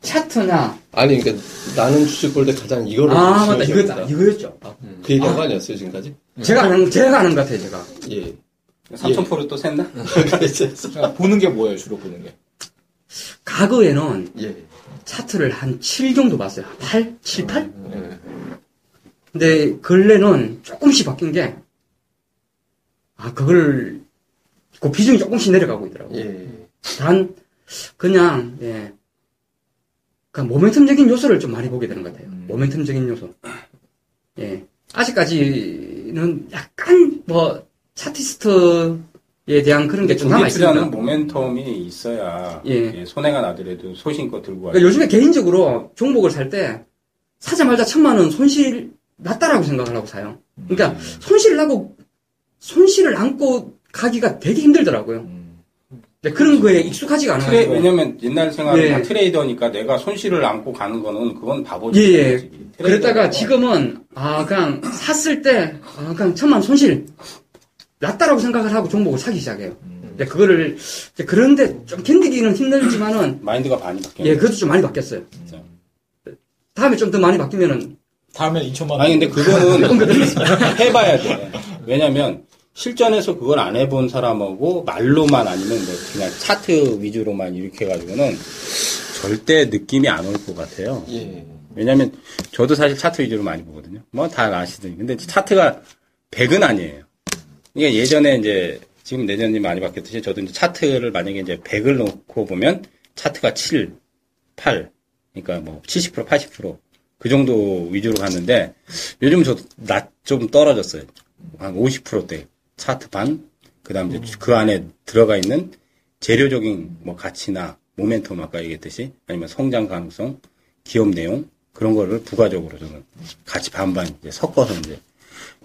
차트나 아니, 그러니까 나는 주식 볼 때 가장 이거를 아 맞다 이거다 된다. 이거였죠. 그 얘기한 거 아니었어요, 지금까지? 제가 아는 제가 아는 것 같아요 제가. 예. 삼천포를 또 샜나? 자, 보는 게 뭐예요, 주로 보는 게? 과거에는 예. 차트를 한 7 정도 봤어요. 8, 7, 8? 예. 근데 근래는 조금씩 바뀐 게, 아, 그걸, 그 비중이 조금씩 내려가고 있더라고요. 예. 단, 그냥, 예. 그 모멘텀적인 요소를 좀 많이 보게 되는 것 같아요. 모멘텀적인 요소. 예. 아직까지는 약간, 뭐, 차티스트에 대한 그런 게 좀 남아있습니다. 모멘텀이 있어야 예. 예, 손해가 나더라도 소신껏 들고 와요. 그러니까 요즘에 개인적으로 종목을 살 때 사자마자 천만 원 손실 났다라고 생각을 하고 사요. 그러니까 손실을 나고 손실을 안고 가기가 되게 힘들더라고요. 근데 그런 거에 익숙하지가 트레, 않아요. 왜냐면 옛날 생활에 예. 트레이더니까 내가 손실을 안고 가는 거는 그건 바보지. 예, 예. 그랬다가 트레이더가 지금은 아 그냥 샀을 때 아, 그냥 천만 원 손실 났다라고 생각을 하고 종목을 사기 시작해요. 근데 그거를 그런데 좀 견디기는 힘들지만은 마인드가 많이 바뀌었 예 그것도 좀 많이 바뀌었어요. 진짜. 다음에 좀 더 많이 바뀌면은 다음에 2천만 원. 아니 근데 그거는 해봐야 돼. 왜냐면 실전에서 그걸 안 해본 사람하고 말로만 아니면 뭐 그냥 차트 위주로만 이렇게 해가지고는 절대 느낌이 안 올 것 같아요. 예. 왜냐면 저도 사실 차트 위주로 많이 보거든요. 뭐 다 아시더니 근데 차트가 100은 아니에요. 이게 예전에 이제 지금 내년이 많이 바뀌었듯이 저도 이제 차트를 만약에 이제 100을 놓고 보면 차트가 7, 8, 그러니까 뭐 70%, 80% 그 정도 위주로 갔는데 요즘 저도 낮좀 떨어졌어요. 한 50%대 차트 반, 그 다음 이제 그 안에 들어가 있는 재료적인 뭐 가치나 모멘텀 아까 얘기했듯이 아니면 성장 가능성, 기업 내용 그런 거를 부가적으로 저는 같이 반반 이제 섞어서 이제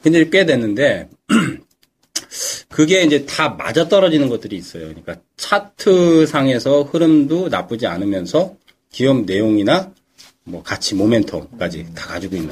근데 꽤 됐는데 그게 이제 다 맞아 떨어지는 것들이 있어요. 그러니까 차트 상에서 흐름도 나쁘지 않으면서 기업 내용이나 뭐 가치 모멘텀까지 다 가지고 있는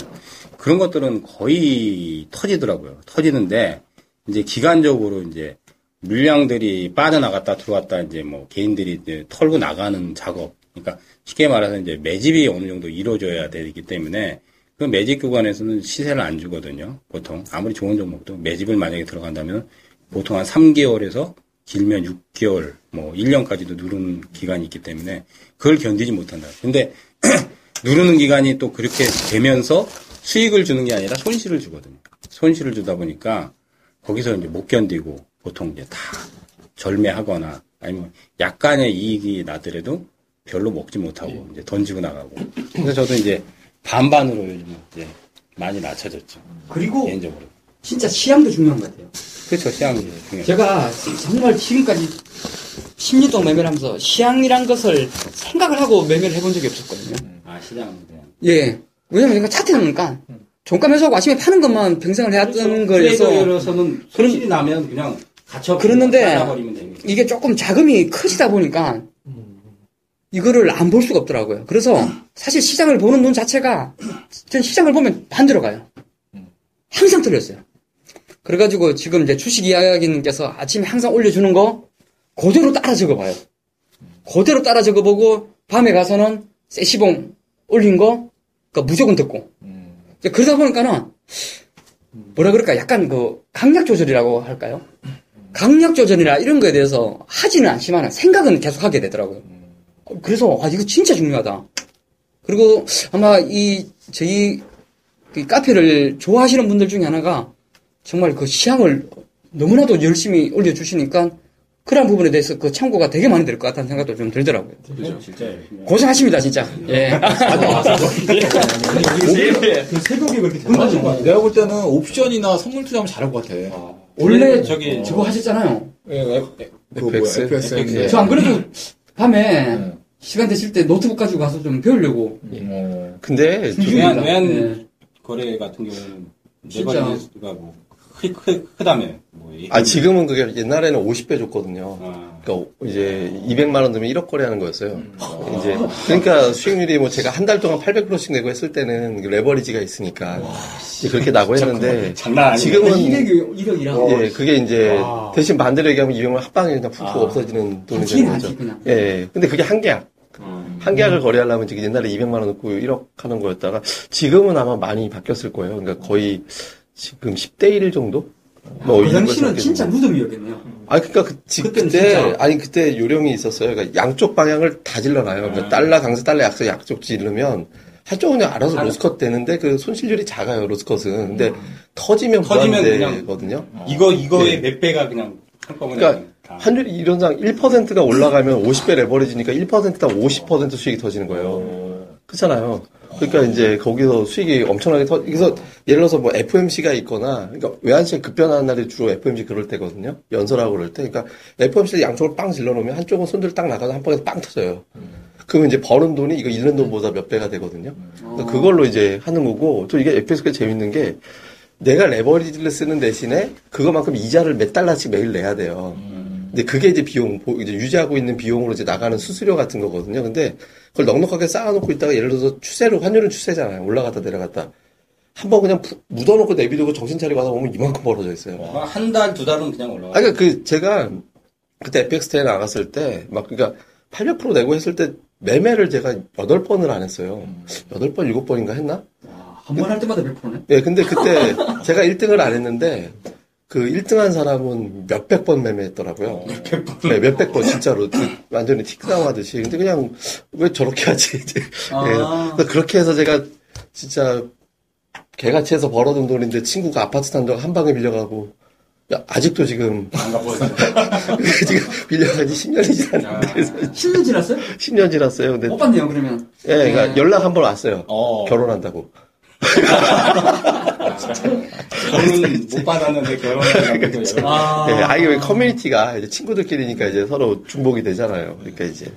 그런 것들은 거의 터지더라고요. 터지는데 이제 기간적으로 이제 물량들이 빠져나갔다 들어왔다 이제 뭐 개인들이 이제 털고 나가는 작업. 그러니까 쉽게 말해서 이제 매집이 어느 정도 이루어져야 되기 때문에 그 매집 구간에서는 시세를 안 주거든요. 보통 아무리 좋은 종목도 매집을 만약에 들어간다면 보통 한 3개월에서 길면 6개월, 뭐 1년까지도 누르는 기간이 있기 때문에 그걸 견디지 못한다. 근데 누르는 기간이 또 그렇게 되면서 수익을 주는 게 아니라 손실을 주거든요. 손실을 주다 보니까 거기서 이제 못 견디고 보통 이제 다 절매하거나 아니면 약간의 이익이 나더라도 별로 먹지 못하고 이제 던지고 나가고. 그래서 저도 이제 반반으로 요즘 이제 많이 낮춰졌죠. 그리고 개인적으로. 진짜 시향도 중요한 것 같아요. 그렇죠. 시향이 중요해요. 제가 정말 지금까지 10년 동안 매매를 하면서 시향이란 것을 생각을 하고 매매를 해본 적이 없었거든요. 아, 대한. 예. 왜냐면 제가 차트하니까 종가 매수하고 아침에 파는 것만 평생을 해왔던 거여서 트레이더로서는 손실이 나면 그냥 갇혀 됩니다. 이게 조금 자금이 커지다 보니까 이거를 안 볼 수가 없더라고요. 그래서 사실 시장을 보는 눈 자체가 전 시장을 보면 반대로 가요. 항상 틀렸어요. 그래가지고 지금 이제 주식 이야기님께서 아침에 항상 올려주는 거 그대로 따라 적어봐요. 그대로 따라 적어보고 밤에 가서는 세시봉 올린 거 그러니까 무조건 듣고 이제 그러다 보니까는 뭐라 그럴까 약간 그 강약 조절이라고 할까요? 강약 조절이나 이런 거에 대해서 하지는 않지만 생각은 계속 하게 되더라고요. 그래서 아 이거 진짜 중요하다. 그리고 아마 이 저희 이 카페를 좋아하시는 분들 중에 하나가 정말 그 시향을 너무나도 열심히 올려주시니까 그런 부분에 대해서 그 참고가 되게 많이 될 것 같다는 생각도 좀 들더라고요. 진짜 열심히. 고생하십니다, 진짜. 예. 그 새벽에 그렇게 대단하신 거 같아요. 내가 볼 때는 옵션이나 선물 투자하면 잘할 것 같아. 원래 저기 저거 하셨잖아요. 예, F- 그 뭐야, FX? FX. 예. 저안 그래도 밤에 네. 시간 되실 때 노트북 가지고 가서 좀 배우려고. 어, 근데 좀- 외환, 외환 네. 거래 같은 경우는 진짜. 레버리지가 뭐 크, 크, 크다며. 뭐 아, 지금은 그게 옛날에는 50배 줬거든요. 아, 그러니까 이제 200만 원 들면 1억 거래 하는 거였어요. 이제 그러니까 수익률이 뭐 제가 한 달 동안 800%씩 내고 했을 때는 그 레버리지가 있으니까 이제 그렇게 나고 했는데. 지금은 200이 1억이라. 예, 그게 이제 와. 대신 반대로 얘기하면 200만 합방에 그냥 푹푹 없어지는 돈이 아, 되는 거죠. 그냥. 예, 근데 그게 한계야. 한 계약을 거래하려면 지금 옛날에 200만 원 넣고 1억 하는 거였다가 지금은 아마 많이 바뀌었을 거예요. 그러니까 거의 지금 10대 1 정도? 뭐 그 당시는 진짜. 무덤이었겠네요. 아 그러니까 그, 지- 그때 진짜. 아니 그때 요령이 있었어요. 그러니까 양쪽 방향을 다 질러놔요. 그러니까 달러 강세 달러 약세 양쪽 질르면 한쪽은 그냥 알아서 로스컷 되는데 그 손실률이 작아요 로스컷은. 근데 터지면 터지면 무한대거든요. 이거 이거의 네. 몇 배가 그냥 한꺼번에 그러니까 다. 환율이 이런상 1%가 올라가면 50배 레버리지니까 1%당 50% 수익이 터지는 거예요. 그렇잖아요. 그러니까 이제 거기서 수익이 엄청나게 터, 그래서 예를 들어서 뭐 FMC가 있거나, 그러니까 외환시장 급변하는 날이 주로 FMC 그럴 때거든요. 연설하고 그럴 때. 그러니까 FMC 양쪽을 빵 질러놓으면 한쪽은 손들 딱 나가서 한 방에서 빵 터져요. 그러면 이제 버는 돈이 이거 잃는 돈보다 몇 배가 되거든요. 그래서 그걸로 이제 하는 거고, 또 이게 FX가 재밌는 게, 내가 레버리지를 쓰는 대신에 그거만큼 이자를 몇 달러씩 매일 내야 돼요. 근데 그게 이제 비용, 보- 이제 유지하고 있는 비용으로 이제 나가는 수수료 같은 거거든요. 근데 그걸 넉넉하게 쌓아놓고 있다가 예를 들어서 추세로, 환율은 추세잖아요. 올라갔다 내려갔다. 한번 그냥 푸- 묻어놓고 내비두고 정신 차리고 하다 보면 이만큼 벌어져 있어요. 한 달, 두 달은 그냥 올라가. 아, 그러니까 그 제가 그때 에펙스테에 나갔을 때 막 그러니까 800% 내고 했을 때 매매를 제가 8번을 안 했어요. 8번, 7번인가 했나? 한번할 때마다 100%네. 네, 근데 그때 제가 1등을 안 했는데 그 1등한 사람은 몇백 번 매매했더라고요. 몇백 번? 네, 몇백 번 진짜로 그 완전히 틱다운 하듯이. 근데 그냥 왜 저렇게 하지? 이제. 아. 예. 그래서 그렇게 해서 제가 진짜 개같이 해서 벌어둔 돈인데 친구가 아파트 산다고 한 방에 빌려가고 야, 아직도 지금 안. 지금 빌려간 지 10년이 지났는데 그래서 10년 지났어요? 10년 지났어요. 근데 못 봤네요, 그러면. 예, 그러니까 연락 한 번 왔어요. 어. 결혼한다고. 저는 못 받았는데 결혼을 하고 아. 예, 아이왜 커뮤니티가 이제 친구들끼리니까 이제 서로 중복이 되잖아요. 그러니까 이제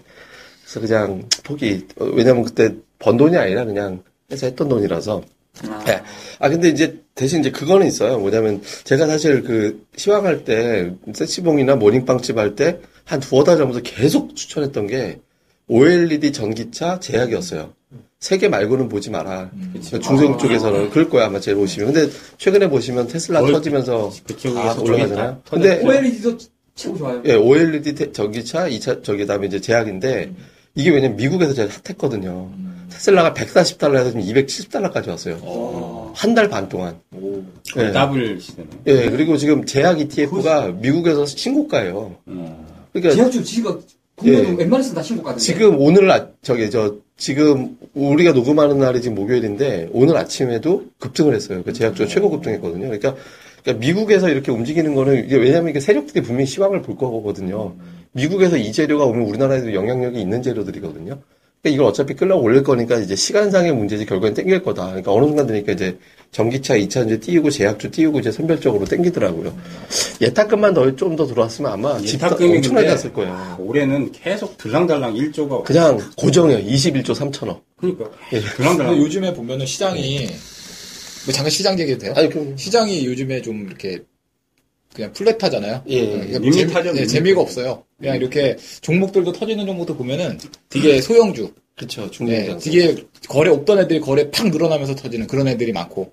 그래서 그냥 포기. 어, 왜냐면 그때 번 돈이 아니라 그냥 해서 했던 돈이라서. 아. 예. 아 근데 이제 대신 이제 그거는 있어요. 뭐냐면 제가 사실 그 시황 할 때 세치봉이나 모닝빵집 할 때 한 두어 달 전부터 계속 추천했던 게 OLED 전기차 제약이었어요. 세개 말고는 보지 마라. 중성 쪽에서는 그럴 거야 아마 제일 보시면. 근데 최근에 보시면 테슬라 거의 터지면서 아, 올라가잖아요. 다 근데 OLED도 최고 좋아요. 예, OLED 테- 전기차, 2차, 저기, 다음에 이제 제약인데, 이게 왜냐면 미국에서 제일 핫했거든요. 테슬라가 140달러 해서 지금 270달러까지 왔어요. 한 달 반 동안. 예. 더블 시대네. 예, 그리고 지금 제약 ETF가 미국에서 신고가예요. 그러니까 제약 주 지가 국내도 예. 웬만해서 다 신고 가던데. 지금 오늘 아, 저기 저 지금 우리가 녹음하는 날이 지금 목요일인데 오늘 아침에도 급등을 했어요. 그 제약주 가 최고 급등했거든요. 그러니까, 그러니까 미국에서 이렇게 움직이는 거는 이게 왜냐하면 이게 세력들이 분명히 시황을 볼 거거든요. 미국에서 이 재료가 오면 우리나라에도 영향력이 있는 재료들이거든요. 그러니까 이걸 어차피 끌어 올릴 거니까 이제 시간상의 문제지 결국엔 땡길 거다. 그러니까 어느 순간 되니까 이제 전기차, 2차전지 띄우고 제약주 띄우고 이제 선별적으로 땡기더라고요. 예탁금만 더 좀 더 들어왔으면 아마 집값 예탁금이 엄청나게 근데 갔을 거예요. 올해는 계속 들랑달랑 1조가 그냥 고정이에요. 21조 3천억. 그러니까 예. 근데 들랑달랑 요즘에 보면은 시장이 뭐 잠깐 시장 얘기해도 돼요? 아니, 그럼. 시장이 요즘에 좀 이렇게 그냥 플랫하잖아요. 예, 그러니까 밋밋하죠, 재미- 예, 밋밋. 재미가 없어요. 그냥 이렇게 종목들도 터지는 종목도 보면은 되게 소형주, 그쵸, 예, 중국장. 되게 거래 없던 애들이 거래 팍 늘어나면서 터지는 그런 애들이 많고.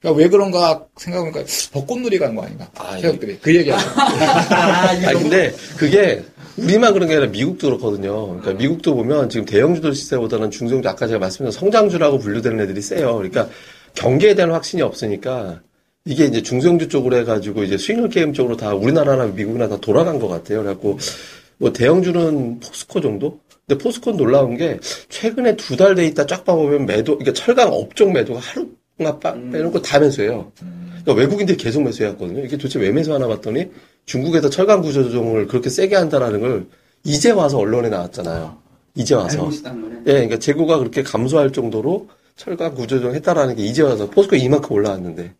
그러니까 왜 그런가 생각해보니까 벚꽃놀이 가는 거 아닌가? 아, 세력들이 그 얘기하죠. 아니, 근데 그게 우리만 그런 게 아니라 미국도 그렇거든요. 그러니까 미국도 보면 지금 대형주들 시세보다는 중성주, 아까 제가 말씀드린 성장주라고 분류되는 애들이 세요. 그러니까 경기에 대한 확신이 없으니까 이게 이제 중성주 쪽으로 해가지고 이제 스윙을 게임 쪽으로 다 우리나라나 미국이나 다 돌아간 것 같아요. 그래갖고 뭐 대형주는 포스코 정도? 근데 포스코는 놀라운 게 최근에 두 달 돼 있다 쫙 봐보면 매도, 그러니까 철강 업종 매도가 하루가 빠- 빼놓고 다 매수해요. 그러니까 외국인들이 계속 매수해왔거든요. 이게 도대체 왜 매수하나 봤더니 중국에서 철강 구조 조정을 그렇게 세게 한다라는 걸 이제 와서 언론에 나왔잖아요. 이제 와서. 예, 그러니까 재고가 그렇게 감소할 정도로 철강 구조 조정 했다라는 게 이제 와서 포스코 이만큼 올라왔는데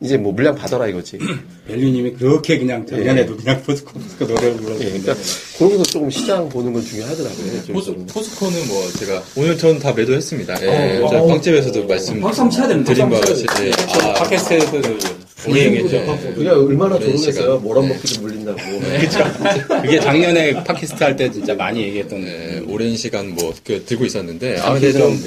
이제 뭐 물량 받아라 이거지. 벨리님이 그렇게 그냥 작년에도 그냥 포스코 포스코 노래를 불러서 예, 그러니까 거기서 조금 시장 보는 건 중요하더라고요. 포스, 저는. 포스코는 뭐 제가 오늘 전다 매도했습니다. 예, 어, 저 어. 빵집에서도 말씀 박수 한번 쳐야 되는데. 드린 바와 박수 같이 예, 아, 팟캐스트에서 그게 얘기했죠. 그게 얼마나 오랜 조롱했어요. 시간. 모란 먹기도 물린다고. 그게 작년에 팟캐스트 할 때 진짜 많이 얘기했던 네, 오랜 시간 뭐 그, 들고 있었는데 아 아, 근데 좀좀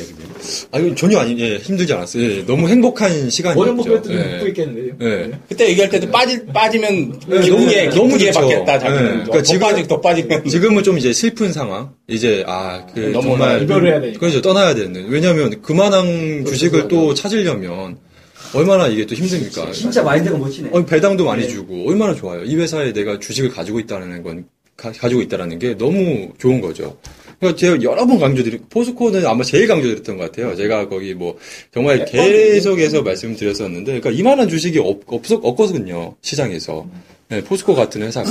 아, 이거 전혀 아니 예, 힘들지 않았어요. 예, 너무 행복한 시간이었죠. 했더니 예. 먹고 있겠는데요. 예. 그때 얘기할 때도 빠지 빠지면 네, 기분이 너무- 너무 너무 기쁘게 좋죠. 받겠다 자기는 네, 그러니까 더 지금- 빠지 더 빠지면 지금은 좀 이제 슬픈 상황. 이제 아, 그 정말 이별을 해야 되니까. 그렇죠. 떠나야 되는. 왜냐면 그만한 주식을 또 찾으려면 얼마나 이게 또 힘듭니까? 진짜 마인드가 멋지네. 어, 배당도 많이 주고 얼마나 좋아요. 이 회사에 내가 주식을 가지고 있다는 건 가, 지고 있다라는 게 너무 좋은 거죠. 그러니까 제가 여러 번 강조드리 포스코는 아마 제일 강조드렸던 것 같아요. 제가 거기 뭐 정말 계속해서 말씀드렸었는데, 그러니까 이만한 주식이 없, 없, 없거든요 시장에서. 네, 포스코 같은 회사가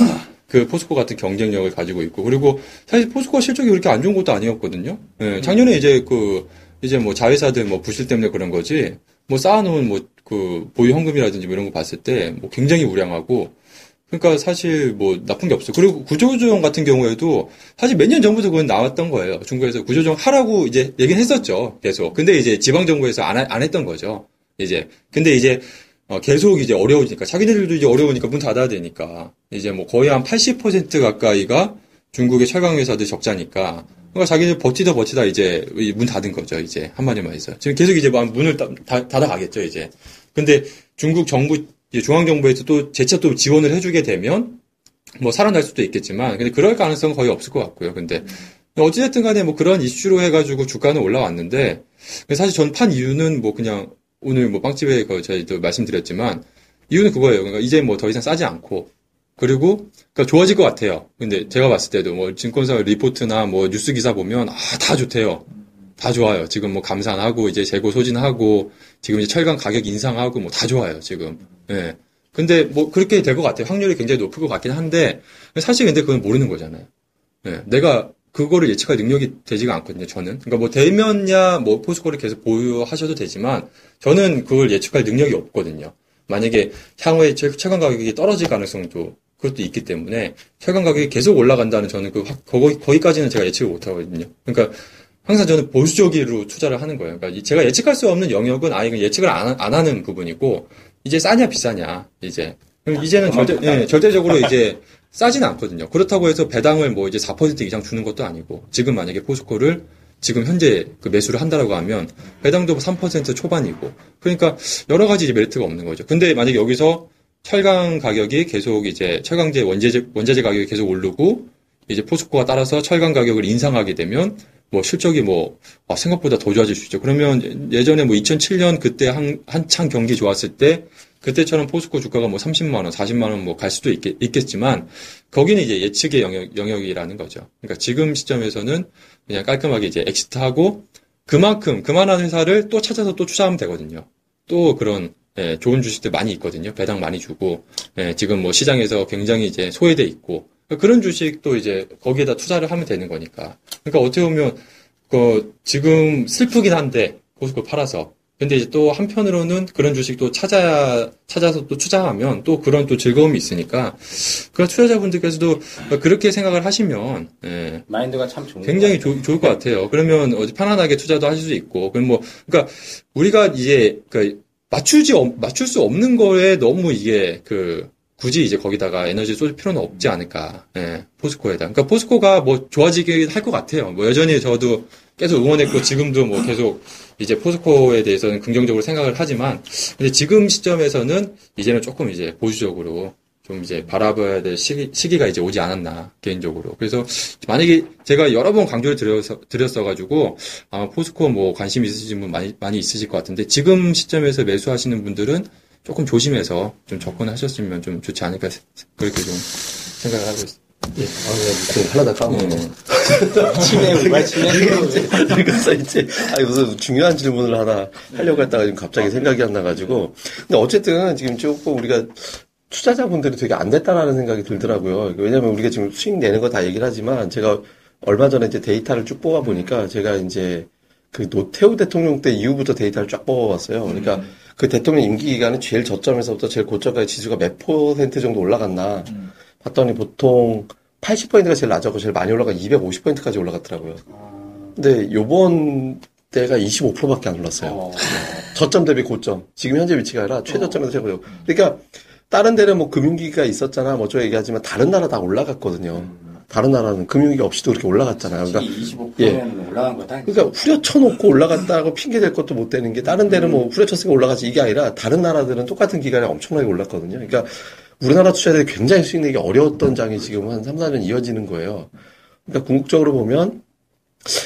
그 포스코 같은 경쟁력을 가지고 있고 그리고 사실 포스코 실적이 그렇게 안 좋은 것도 아니었거든요. 네, 작년에 이제 그 이제 뭐 자회사들 뭐 부실 때문에 그런 거지 뭐 쌓아놓은 뭐 그 보유 현금이라든지 뭐 이런 거 봤을 때 뭐 굉장히 우량하고 그러니까 사실 뭐 나쁜 게 없어요. 그리고 구조조정 같은 경우에도 사실 몇 년 전부터 그건 나왔던 거예요. 중국에서 구조조정 하라고 이제 얘기는 했었죠. 계속. 근데 이제 지방정부에서 안, 하- 안 했던 거죠. 이제. 근데 이제 어, 계속 이제 어려우니까 자기네들도 이제 어려우니까 문 닫아야 되니까 이제 뭐 거의 한 80% 가까이가 중국의 철강 회사들 적자니까 그러니까 자기들 버티다 버티다 이제 이문 닫은 거죠. 이제 한마디만 해서 지금 계속 이제 막 문을 닫아가겠죠. 이제. 근데 중국 정부 중앙정부에서 또 재차 또 지원을 해주게 되면 뭐 살아날 수도 있겠지만 근데 그럴 가능성은 거의 없을 것 같고요. 근데 어찌됐든 간에 뭐 그런 이슈로 해가지고 주가는 올라왔는데 사실 전 판 이유는 뭐 그냥 오늘 뭐 빵집에 그 저희도 말씀드렸지만 이유는 그거예요. 그러니까 이제 뭐 더 이상 싸지 않고 그리고 그러니까 좋아질 것 같아요. 근데 제가 봤을 때도 뭐 증권사 리포트나 뭐 뉴스 기사 보면 아 다 좋대요. 다 좋아요. 지금 뭐 감산하고 이제 재고 소진하고 지금 이제 철강 가격 인상하고 뭐 다 좋아요. 지금. 예. 근데 뭐 그렇게 될 것 같아요. 확률이 굉장히 높을 것 같긴 한데 사실 근데 그건 모르는 거잖아요. 예. 내가 그거를 예측할 능력이 되지가 않거든요. 저는. 그러니까 뭐 대면야 뭐 포스코를 계속 보유하셔도 되지만 저는 그걸 예측할 능력이 없거든요. 만약에 향후에 철- 철강 가격이 떨어질 가능성도 그것도 있기 때문에 철강 가격이 계속 올라간다는 저는 그 확- 거기 거기까지는 제가 예측을 못 하거든요. 그러니까 항상 저는 보수적으로 투자를 하는 거예요. 그러니까 이- 제가 예측할 수 없는 영역은 아예 예측을 안, 안 하는 부분이고 이제 싸냐 비싸냐 이제 그럼 이제는 절대 예, 절대적으로 이제 싸지는 않거든요. 그렇다고 해서 배당을 뭐 이제 4% 이상 주는 것도 아니고 지금 만약에 포스코를 지금 현재 그 매수를 한다라고 하면 배당도 3% 초반이고 그러니까 여러 가지 이제 메리트가 없는 거죠. 근데 만약에 여기서 철강 가격이 계속 이제 철강제 원재재 원자재 가격이 계속 오르고 이제 포스코가 따라서 철강 가격을 인상하게 되면 뭐 실적이 뭐 아, 생각보다 더 좋아질 수 있죠. 그러면 예전에 뭐 2007년 그때 한, 한창 경기 좋았을 때 그때처럼 포스코 주가가 뭐 30만 원, 40만 원 뭐 갈 수도 있겠, 있겠지만 거기는 이제 예측의 영역, 영역이라는 거죠. 그러니까 지금 시점에서는 그냥 깔끔하게 이제 exit하고 그만큼 그만한 회사를 또 찾아서 또 투자하면 되거든요. 또 그런 예, 좋은 주식들 많이 있거든요. 배당 많이 주고 예, 지금 뭐 시장에서 굉장히 이제 소외돼 있고 그런 주식도 이제 거기에다 투자를 하면 되는 거니까. 그러니까 어떻게 보면 그 지금 슬프긴 한데 포스코 팔아서 근데 이제 또 한편으로는 그런 주식도 찾아야 찾아서 또 투자하면 또 그런 또 즐거움이 있으니까 그런 투자자분들께서도 그렇게 생각을 하시면 예, 마인드가 참 좋은 굉장히 것 좋, 좋을 것 같아요. 그러면 어디 편안하게 투자도 하실 수 있고, 그럼 뭐, 그러니까 우리가 이제 그 맞추지 없- 맞출 수 없는 거에 너무 이게 그 굳이 이제 거기다가 에너지 쏠 필요는 없지 않을까. 예, 포스코에다. 그러니까 포스코가 뭐 좋아지긴 할 것 같아요. 뭐 여전히 저도 계속 응원했고 지금도 뭐 계속 이제 포스코에 대해서는 긍정적으로 생각을 하지만 근데 지금 시점에서는 이제는 조금 이제 보수적으로 좀 이제 바라봐야 될 시기, 시기가 이제 오지 않았나 개인적으로. 그래서 만약에 제가 여러 번 강조를 드려서 드렸어가지고 아마 포스코 뭐 관심 있으신 분 많이 많이 있으실 것 같은데 지금 시점에서 매수하시는 분들은 조금 조심해서 좀 접근하셨으면 좀 좋지 않을까 그렇게 좀 생각을 하고 있습니다. 아, 네, 무슨 하나 다 까먹어. 치매 우가 치매. 그래서 이제 아니 무슨 중요한 질문을 하나 하려고 했다가 지금 갑자기 생각이 안 나가지고. 근데 어쨌든 지금 조금 우리가 투자자분들이 되게 안 됐다라는 생각이 들더라고요. 왜냐하면 우리가 지금 수익 내는 거 다 얘기를 하지만 제가 얼마 전에 이제 데이터를 쭉 뽑아 보니까 제가 이제 그 노태우 대통령 때 이후부터 데이터를 쫙 뽑아봤어요. 그러니까 그 대통령 임기 기간에 제일 저점에서부터 제일 고점까지 지수가 몇 퍼센트 정도 올라갔나 봤더니 보통 80%가 제일 낮았고 제일 많이 올라가 250%까지 올라갔더라고요. 근데 요번 때가 25%밖에 안 올랐어요. 저점 대비 고점. 지금 현재 위치가 아니라 최저점에서 최고점. 그러니까 다른 데는 뭐 금융위기가 있었잖아. 뭐 저 얘기하지만 다른 나라 다 올라갔거든요. 다른 나라는 금융위기 없이도 그렇게 올라갔잖아요. 그러니까 25%는 올라간 거다. 그러니까 후려쳐놓고 올라갔다고 핑계 댈 것도 못 되는 게 다른 데는 뭐 후려쳤으니까 올라가지 이게 아니라 다른 나라들은 똑같은 기간에 엄청나게 올랐거든요. 그러니까 우리나라 투자들이 굉장히 수익 내기 어려웠던 장이 지금 한 3, 4년 이어지는 거예요. 그러니까 궁극적으로 보면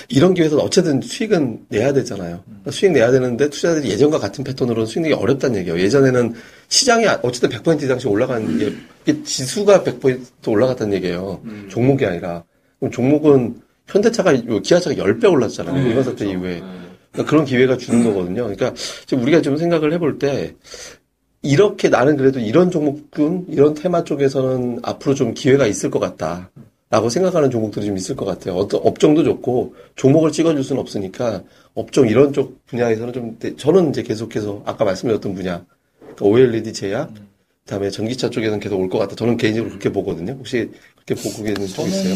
이런 기회에서 어쨌든 수익은 내야 되잖아요. 그러니까 수익 내야 되는데 투자자들이 예전과 같은 패턴으로는 수익 내기 어렵다는 얘기예요. 예전에는 시장이 어쨌든 100% 이상씩 올라가는 게 지수가 100% 올라갔다는 얘기예요. 종목이 아니라. 그럼 종목은 현대차가 기아차가 10배 올랐잖아요. 이번 사태 이후에. 그러니까 그런 기회가 주는 거거든요. 그러니까 지금 우리가 좀 생각을 해볼 때 이렇게 나는 그래도 이런 종목군 이런 테마 쪽에서는 앞으로 좀 기회가 있을 것 같다. 라고 생각하는 종목들이 좀 있을 것 같아요. 어떤 업종도 좋고 종목을 찍어줄 수는 없으니까 업종 이런 쪽 분야에서는 좀 대- 저는 이제 계속해서 아까 말씀드렸던 분야 그러니까 OLED 제약 그다음에 전기차 쪽에서는 계속 올 것 같다. 저는 개인적으로 그렇게 보거든요. 혹시 그렇게 보고 계시는 쪽 있어요?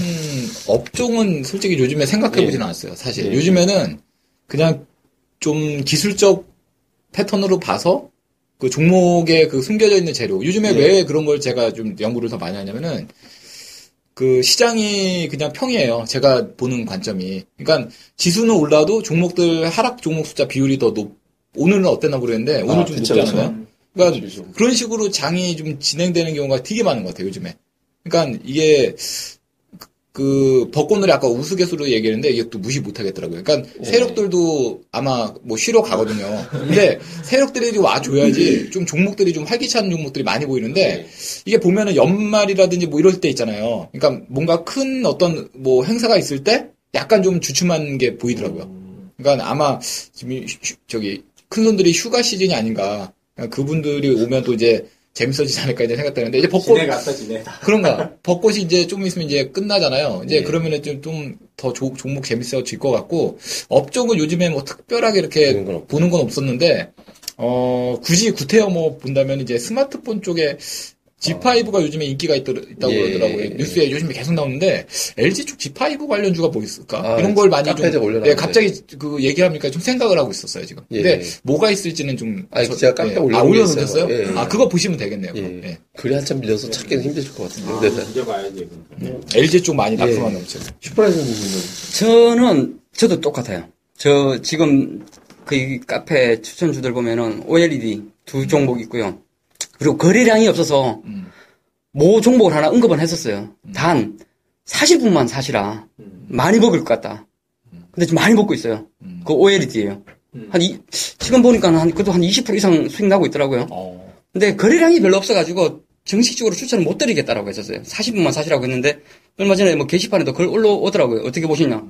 업종은 솔직히 요즘에 생각해보진 예. 않았어요. 사실 예. 요즘에는 그냥 좀 기술적 패턴으로 봐서 그 종목에 그 숨겨져 있는 재료. 요즘에 예. 왜 그런 걸 제가 좀 연구를 더 많이 하냐면은 그 시장이 그냥 평이에요. 제가 보는 관점이. 그러니까 지수는 올라도 종목들 하락 종목 숫자 비율이 더 높. 오늘은 어땠나 모르겠는데 오늘 아, 좀 그쵸, 높지 그쵸. 않아요? 그러니까 그런 식으로 장이 좀 진행되는 경우가 되게 많은 것 같아요, 요즘에. 그러니까 이게 그 벚꽃놀이 아까 우스갯소리로 얘기했는데 이게 또 무시 못 하겠더라고요. 그러니까 예. 세력들도 아마 뭐 쉬러 가거든요. 근데 세력들이 와 줘야지 좀 종목들이 좀 활기찬 종목들이 많이 보이는데 이게 보면은 연말이라든지 뭐 이럴 때 있잖아요. 그러니까 뭔가 큰 어떤 뭐 행사가 있을 때 약간 좀 주춤한 게 보이더라고요. 그러니까 아마 지금 휴- 저기 큰 손들이 휴가 시즌이 아닌가. 그러니까 그분들이 오면 또 이제 재밌어지지 않을까 이제 생각되는데 이제 벚꽃 지내 갔어, 지내. 그런가 벚꽃이 이제 좀 있으면 이제 끝나잖아요. 이제 예. 그러면은 좀더 종목 재밌어질 것 같고 업종은 요즘에 뭐 특별하게 이렇게 보는 건. 보는 건 없었는데 어 굳이 구태여 뭐 본다면 이제 스마트폰 쪽에 G5가 요즘에 인기가 있더, 있다고 예. 그러더라고요. 뉴스에 요즘에 계속 나오는데 LG 쪽 G5 관련주가 뭐 있을까? 아, 이런 걸 많이 카페에 좀 올려놨는데. 예, 갑자기 그 얘기하니까 좀 생각을 하고 있었어요 지금. 예. 근데 뭐가 있을지는 좀 아니, 저- 제가 카페에 예. 아 올려놓으셨어요? 예, 예. 아 그거 보시면 되겠네요. 예. 예. 글이 한참 밀려서 찾기는 힘드실 것 같은데. 네. 뒤져봐야지. 그러니까. LG 쪽 많이 예. 낙서만 넘쳐요. 슈퍼라이저님은 저는 저도 똑같아요. 저 지금 그이 카페 추천주들 보면은 OLED 두 종목 있고요. 그리고 거래량이 없어서 음. 모 종목을 하나 언급은 했었어요. 단 사실 분만 사시라. 많이 먹을 것 같다. 근데 지금 많이 먹고 있어요. 음. 그 OLED예요. 한 이, 지금 보니까 한 그래도 한 20% 이상 수익 나고 있더라고요. 어. 근데 거래량이 별로 없어가지고 정식적으로 추천을 못 드리겠다라고 했었어요. 40분만 사시라고 했는데 얼마 전에 뭐 게시판에도 글 올라오더라고요. 어떻게 보시냐?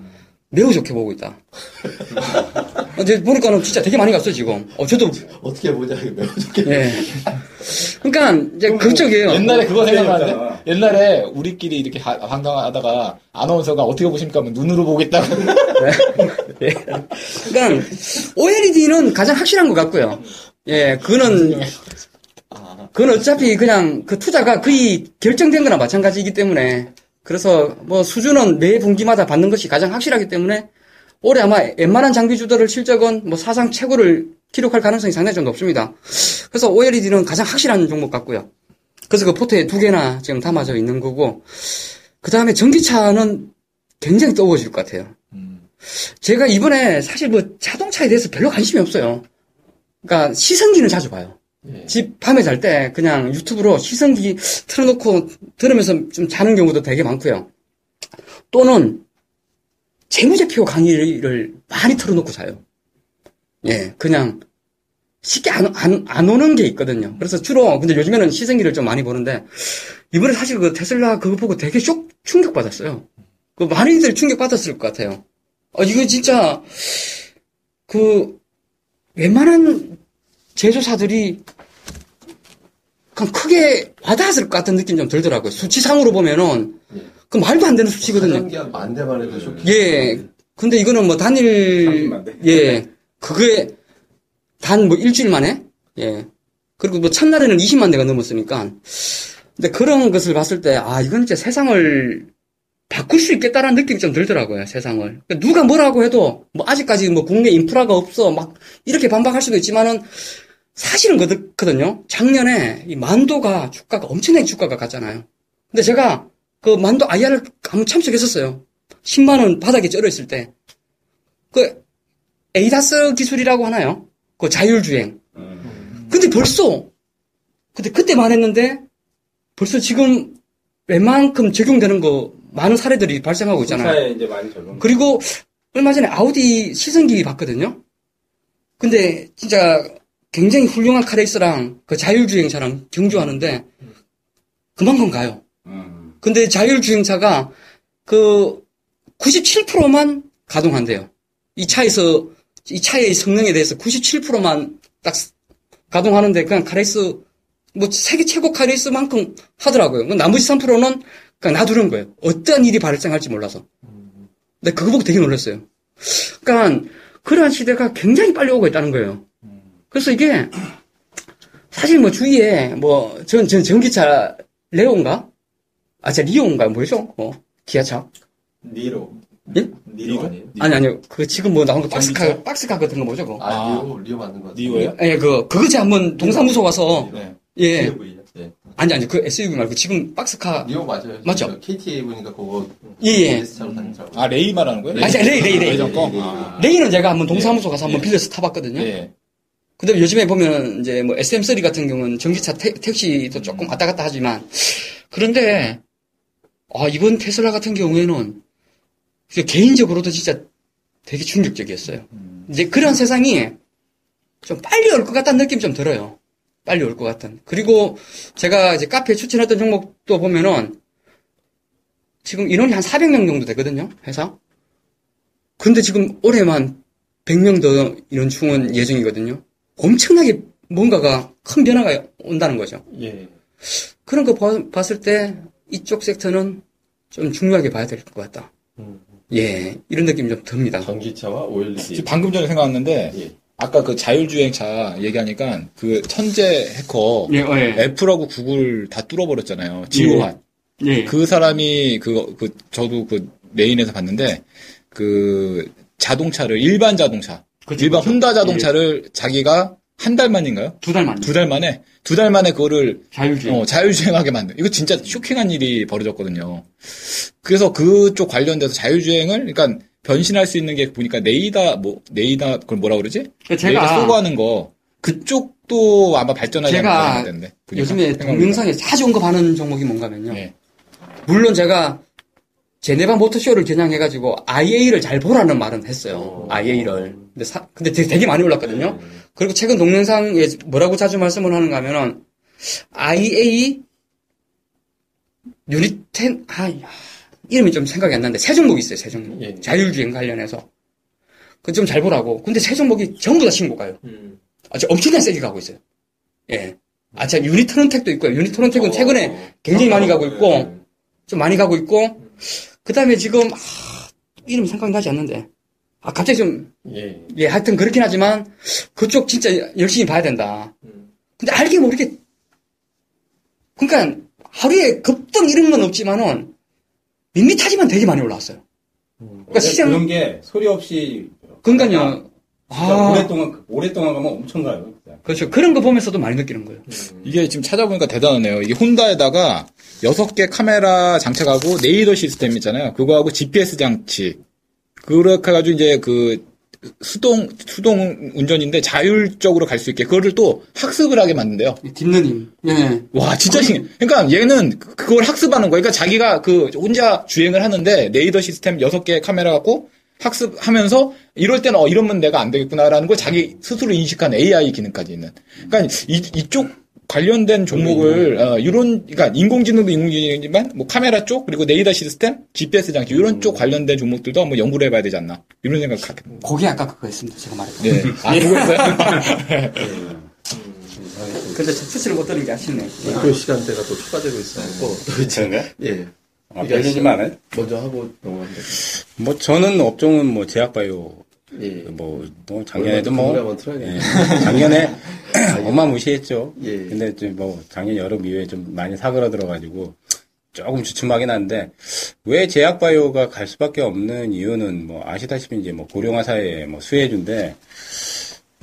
매우 좋게 보고 있다. 이제 보니까는 진짜 되게 많이 갔어요 지금. 어 저도 어떻게 보자 이거 매우 좋게. 예. 그러니까 이제 그쪽이에요. 옛날에 그거. 생각나는데 옛날에 우리끼리 이렇게 하- 황당하다가 아나운서가 어떻게 보십니까? 하면 눈으로 보겠다고. 그러니까 OLED는 가장 확실한 것 같고요. 예, 그거는 그건 어차피 그냥 그 투자가 거의 결정된 거나 마찬가지이기 때문에 그래서 뭐 수준은 매 분기마다 받는 것이 가장 확실하기 때문에 올해 아마 웬만한 장비주들을 실적은 뭐 사상 최고를 기록할 가능성이 상당히 좀 높습니다. 그래서 OLED는 가장 확실한 종목 같고요. 그래서 그 포트에 두 개나 지금 담아져 있는 거고 그 다음에 전기차는 굉장히 뜨거워질 것 같아요. 제가 이번에 사실 뭐 자동차에 대해서 별로 관심이 없어요. 그러니까 시승기는 자주 봐요. 집 밤에 잘 때 그냥 유튜브로 시승기 틀어놓고 들으면서 좀 자는 경우도 되게 많고요. 또는 재무제표 강의를 많이 틀어놓고 자요. 예, 그냥 쉽게 안, 안, 안 오는 게 있거든요. 그래서 주로, 근데 요즘에는 시승기를 좀 많이 보는데, 이번에 사실 그 테슬라 그거 보고 되게 쇼, 충격받았어요. 그 많이들 충격받았을 것 같아요. 어, 이거 진짜, 그, 웬만한 제조사들이 그냥 크게 와닿았을 것 같은 느낌이 좀 들더라고요. 수치상으로 보면은, 그 말도 안 되는 수치거든요. 한 만 대만 해도 쇼킹. 예. 근데 이거는 뭐 단일, 30만 대. 예. 그게 단 뭐 일주일 만에, 예. 그리고 뭐 첫날에는 20만 대가 넘었으니까. 근데 그런 것을 봤을 때, 아, 이건 진짜 세상을 바꿀 수 있겠다라는 느낌이 좀 들더라고요, 세상을. 그러니까 누가 뭐라고 해도, 뭐, 아직까지 뭐, 국내 인프라가 없어, 막, 이렇게 반박할 수도 있지만은, 사실은 그렇거든요. 작년에 이 만도가 주가가 엄청나게 주가가 갔잖아요. 근데 제가 그 만도 IR을 한번 참석했었어요. 10만원 바닥에 쩔어 있을 때. 그, 에이다스 기술이라고 하나요? 그 자율주행. 근데 벌써, 근데 그때만 했는데, 벌써 지금 웬만큼 적용되는 거 많은 사례들이 발생하고 있잖아요. 그리고 얼마 전에 아우디 시승기 봤거든요. 근데 진짜 굉장히 훌륭한 카레이스랑 그 자율주행차랑 경주하는데 그만큼 가요. 음. 근데 자율주행차가 그 97%만 가동한대요. 이 차에서 이 차의 성능에 대해서 97%만 딱 가동하는데 그냥 카레이스 뭐 세계 최고 카레이스만큼 하더라고요. 나머지 3%는 그냥 놔두는 거예요. 어떠한 일이 발생할지 몰라서. 근데 그거 보고 되게 놀랐어요. 그러니까 그러한 시대가 굉장히 빨리 오고 있다는 거예요. 그래서 이게 사실 뭐 주위에 뭐 전전 전기차 레오인가? 아, 제 리오인가 뭐죠? 어, 기아차. 니로. 예? 니로 아니에요? 아니 아니요. 그 지금 뭐 나온 거 박스카 박스카 같은 거 뭐죠? 그거? 아, 리오, 리오 맞는 거 같아요. 리오예요? 예, 그 그거 제가 한번 동사무소 가서 네. 예. SUV. 예. 아니 아니 그 SUV 말고 지금 박스카 리오 맞아요. 맞죠? 저 KTA 보니까 그거 예, 예. 차로 다니더라고요. 아 레이 말하는 거예요? 아니, 레이, 레이, 레이. 거? 레이, 레이. 아. 레이는 제가 한번 동사무소 가서 한번 예. 빌려서 타봤거든요. 예. 근데 요즘에 보면 이제 뭐 SM3 같은 경우는 전기차 태- 택시도 조금 왔다 갔다 하지만 그런데 아 이번 테슬라 같은 경우에는 그 개인적으로도 진짜 되게 충격적이었어요. 이제 그런 세상이 좀 빨리 올 것 같다는 느낌 좀 들어요. 빨리 올 것 같은. 그리고 제가 이제 카페에 추천했던 종목도 보면은 지금 인원이 한 400명 정도 되거든요, 회사. 근데 지금 올해만 100명 더 인원 충원 예정이거든요. 엄청나게 뭔가가 큰 변화가 온다는 거죠. 예. 그런 거 봐- 봤을 때 이쪽 섹터는 좀 중요하게 봐야 될 것 같다. 음. 예, 이런 느낌이 좀 듭니다. 전기차와 OLED. 방금 전에 생각났는데 예. 아까 그 자율주행차 얘기하니까 그 천재 해커 예, 예. 애플하고 구글 다 뚫어버렸잖아요. 지오한. 예. 그 사람이 그, 그, 저도 그 메인에서 봤는데, 그 자동차를, 일반 자동차, 그쵸, 일반 그쵸. 혼다 자동차를 자기가 한 달 만인가요? 두 달 만에. 두 달 만에, 두 달 만에 그거를 자율주행. 어, 자율주행하게 만든. 이거 진짜 쇼킹한 일이 벌어졌거든요. 그래서 그쪽 관련돼서 자율주행을, 그러니까 변신할 수 있는 게 보니까 네이다, 뭐, 네이다, 그걸 뭐라 그러지? 그러니까 네이다 제가 쏘고 하는 거. 그쪽도 아마 발전하지 않을까 되는데. 요즘에 동영상에 자주 언급하는 종목이 뭔가면요. 예. 물론 제가 제네바 모터쇼를 겨냥해가지고 IA를 잘 보라는 말은 했어요. IA를. 근데 사- 근데 되게, 되게 많이 올랐거든요. 그리고 최근 동영상에 뭐라고 자주 말씀을 하는가 하면은 IA 유니텐 아 야, 이름이 좀 생각이 안 나는데 세 종목이 있어요. 세 종목. 예. 자율주행 관련해서. 그 좀 잘 보라고. 근데 세 종목이 전부 다 신고가요. 음. 아, 저 엄청나게 세게 가고 있어요. 예. 아, 참, 유니트론텍도 있고요. 최근에 어. 굉장히 많이 가고 있고, 예. 좀 많이 가고 있고, 그 다음에 지금, 아, 이름이 생각나지 않는데. 아, 갑자기 좀, 예. 예, 하여튼 그렇긴 하지만, 그쪽 진짜 열심히 봐야 된다. 근데 알게 모르게, 그러니까, 하루에 급등 이런 건 없지만은, 밋밋하지만 되게 많이 올라왔어요. 그러니까 시장, 그런 게 소리 없이 그러니까요. 아, 오랫동안 오랫동안 가면 엄청 가요. 진짜. 그렇죠. 그런 거 보면서도 많이 느끼는 거예요. 이게 지금 찾아보니까 대단하네요. 이게 혼다에다가 여섯 개 카메라 장착하고 네이더 시스템 있잖아요. 그거하고 GPS 장치. 그렇게 해가지고 이제 그 수동, 수동 운전인데 자율적으로 갈 수 있게 그거를 또 학습을 하게 만든대요. Deep learning. 예. 와, 진짜 신기해. 그러니까 얘는 그- 그걸 학습하는 거야. 그러니까 자기가 그 혼자 주행을 하는데 레이더 시스템 여섯 개 카메라 갖고 학습하면서 이럴 때는 어, 이러면 내가 안 되겠구나라는 걸 자기 스스로 인식한 AI 기능까지 있는. 그러니까 이, 이쪽 관련된 종목을 어, 이런 그러니까 인공지능도 인공지능이지만 뭐 카메라 쪽 그리고 레이더 시스템, GPS 장치 이런 쪽 관련된 종목들도 한번 연구를 해봐야 되지 않나 이런 생각 갖게 됩니다. 그게 아까 그거였습니다. 제가 말했던. 네. 아, 그거 있어요? 근데 저 추천을 못 드는 게 아쉽네. 목표 시간대가 또 추가되고 있어갖고. 그런가? 예. 아, 별로지만 않아요? 먼저 하고 넘어간다. 뭐 저는 업종은 뭐 제약바이오 예. 뭐, 뭐 작년에도 뭐. 예, 작년에 어마무시했죠. 예. 근데 좀 뭐 작년 여름 이후에 좀 많이 사그라들어가지고 조금 주춤하긴 한데 왜 제약바이오가 갈 수밖에 없는 이유는 뭐 아시다시피 이제 뭐 고령화 사회에 뭐 수혜주인데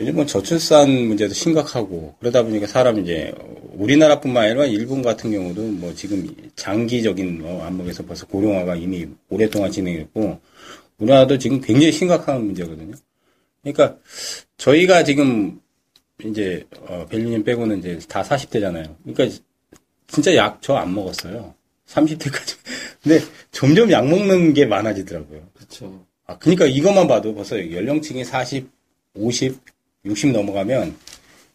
요즘 뭐 저출산 문제도 심각하고 그러다 보니까 사람 이제 우리나라뿐만 아니라 일본 같은 경우도 뭐 지금 장기적인 뭐 안목에서 벌써 고령화가 이미 오랫동안 진행했고 우리나라도 지금 굉장히 심각한 문제거든요. 그러니까 저희가 지금 이제 어 벨리님 빼고는 이제 다 40대잖아요. 그러니까 진짜 약 저 안 먹었어요. 30대까지. 근데 점점 약 먹는 게 많아지더라고요. 그렇죠. 아, 그러니까 이것만 봐도 벌써 연령층이 40, 50, 60 넘어가면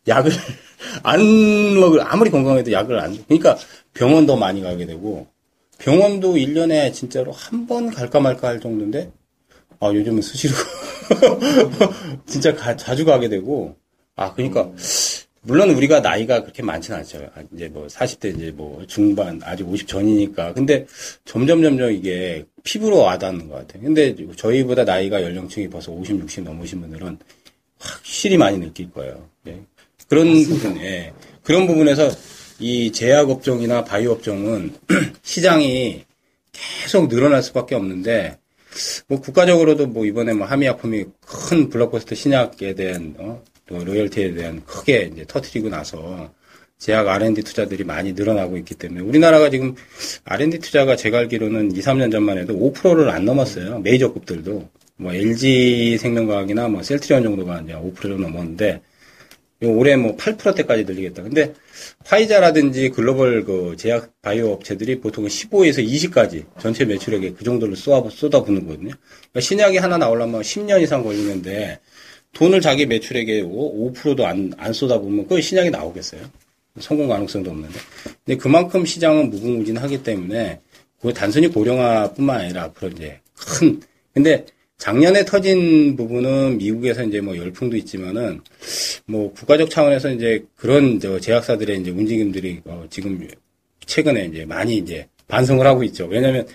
약을 안 먹을 아무리 건강해도 약을 안 그러니까 병원 더 많이 가게 되고 병원도 1년에 진짜로 한 번 갈까 말까 할 정도인데 아, 요즘은 수시로 진짜 가- 자주 가게 되고 아, 그러니까 물론 우리가 나이가 그렇게 많지는 않죠. 아, 이제 뭐 40대 이제 뭐 중반 아직 50 전이니까. 근데 점점 점점 이게 피부로 와닿는 것 같아요. 근데 저희보다 나이가 연령층이 벌써 50, 60 넘으신 분들은 확실히 많이 느낄 거예요. 예. 그런 부분에 그런 부분에서 이 제약 업종이나 바이오 업종은 시장이 계속 늘어날 수밖에 없는데 뭐 국가적으로도 뭐 이번에 뭐 함의약품이 큰 블록버스터 신약에 대한 어, 또 로열티에 대한 크게 이제 터트리고 나서 제약 R&D 투자들이 많이 늘어나고 있기 때문에 우리나라가 지금 R&D 투자가 제가 알기로는 2, 3년 전만 해도 5%를 안 넘었어요. 메이저급들도 뭐 LG 생명과학이나 뭐 셀트리온 정도가 이제 5%를 넘었는데 올해 뭐 8%대까지 늘리겠다. 근데 화이자라든지 글로벌 그 제약 바이오 업체들이 보통 15에서 20까지 전체 매출액에 그 정도를 쏟아, 쏟아붓는 거거든요. 그러니까 신약이 하나 나오려면 10년 이상 걸리는데 돈을 자기 매출액에 5, 5%도 안, 안 쏟아부으면 그 신약이 나오겠어요. 성공 가능성도 없는데. 근데 그만큼 시장은 무궁무진하기 때문에 그 단순히 고령화뿐만 아니라 앞으로 이제 큰 근데 작년에 터진 부분은 미국에서 이제 뭐 열풍도 있지만은 뭐 국가적 차원에서 이제 그런 저 제약사들의 이제 움직임들이 어 지금 최근에 이제 많이 이제 반성을 하고 있죠. 왜냐하면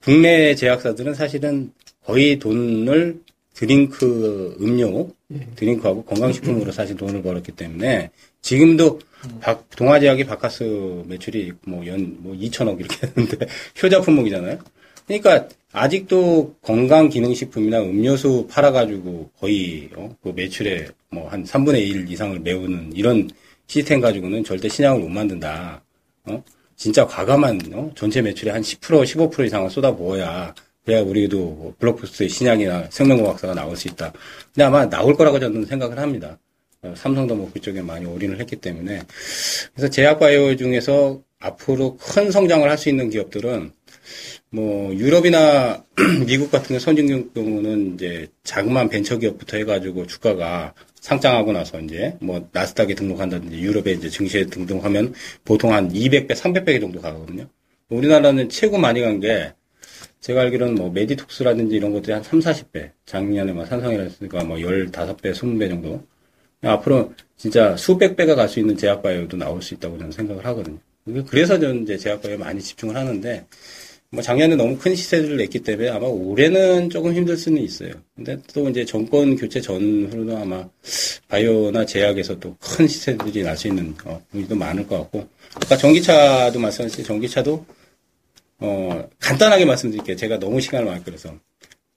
국내 제약사들은 사실은 거의 돈을 드링크 음료, 드링크하고 건강식품으로 사실 돈을 벌었기 때문에 지금도 박- 동아제약이 바카스 매출이 뭐 연뭐 2천억 이렇게 되는데 효자 품목이잖아요. 그러니까 아직도 건강 기능식품이나 음료수 팔아가지고 거의 어, 그 매출의 뭐 한 3분의 1 이상을 메우는 이런 시스템 가지고는 절대 신약을 못 만든다. 어? 진짜 과감한 어? 전체 매출의 한 10% 15% 이상을 쏟아부어야 그래야 우리도 뭐 블록버스터의 신약이나 생명공학사가 나올 수 있다. 근데 아마 나올 거라고 저는 생각을 합니다. 어, 삼성도 뭐 그쪽에 많이 올인을 했기 때문에 그래서 제약바이오 중에서 앞으로 큰 성장을 할 수 있는 기업들은 뭐 유럽이나 미국 같은 선진국 경우는 이제 자그마한 벤처 기업부터 해가지고 주가가 상장하고 나서 이제 뭐 나스닥에 등록한다든지 유럽에 이제 증시에 등록하면 보통 한 200배, 300배 정도 가거든요. 우리나라는 최고 많이 간 게 제가 알기로는 뭐 메디톡스라든지 이런 것들이 한 3, 40배. 작년에 뭐 산성이라든가 뭐 15배, 20배 정도. 앞으로 진짜 수백 배가 갈 수 있는 제약바이오도 나올 수 있다고 저는 생각을 하거든요. 그래서 저는 이제 제약바이오에 많이 집중을 하는데 뭐 작년에 너무 큰 시세를 냈기 때문에 아마 올해는 조금 힘들 수는 있어요. 근데 또 이제 정권 교체 전후로도 아마 바이오나 제약에서 또 큰 시세들이 날 수 있는 어, 분위기도 많을 것 같고 아까 전기차도 말씀하셨듯이 전기차도 어 간단하게 말씀드릴게요. 제가 너무 시간을 많이 끌어서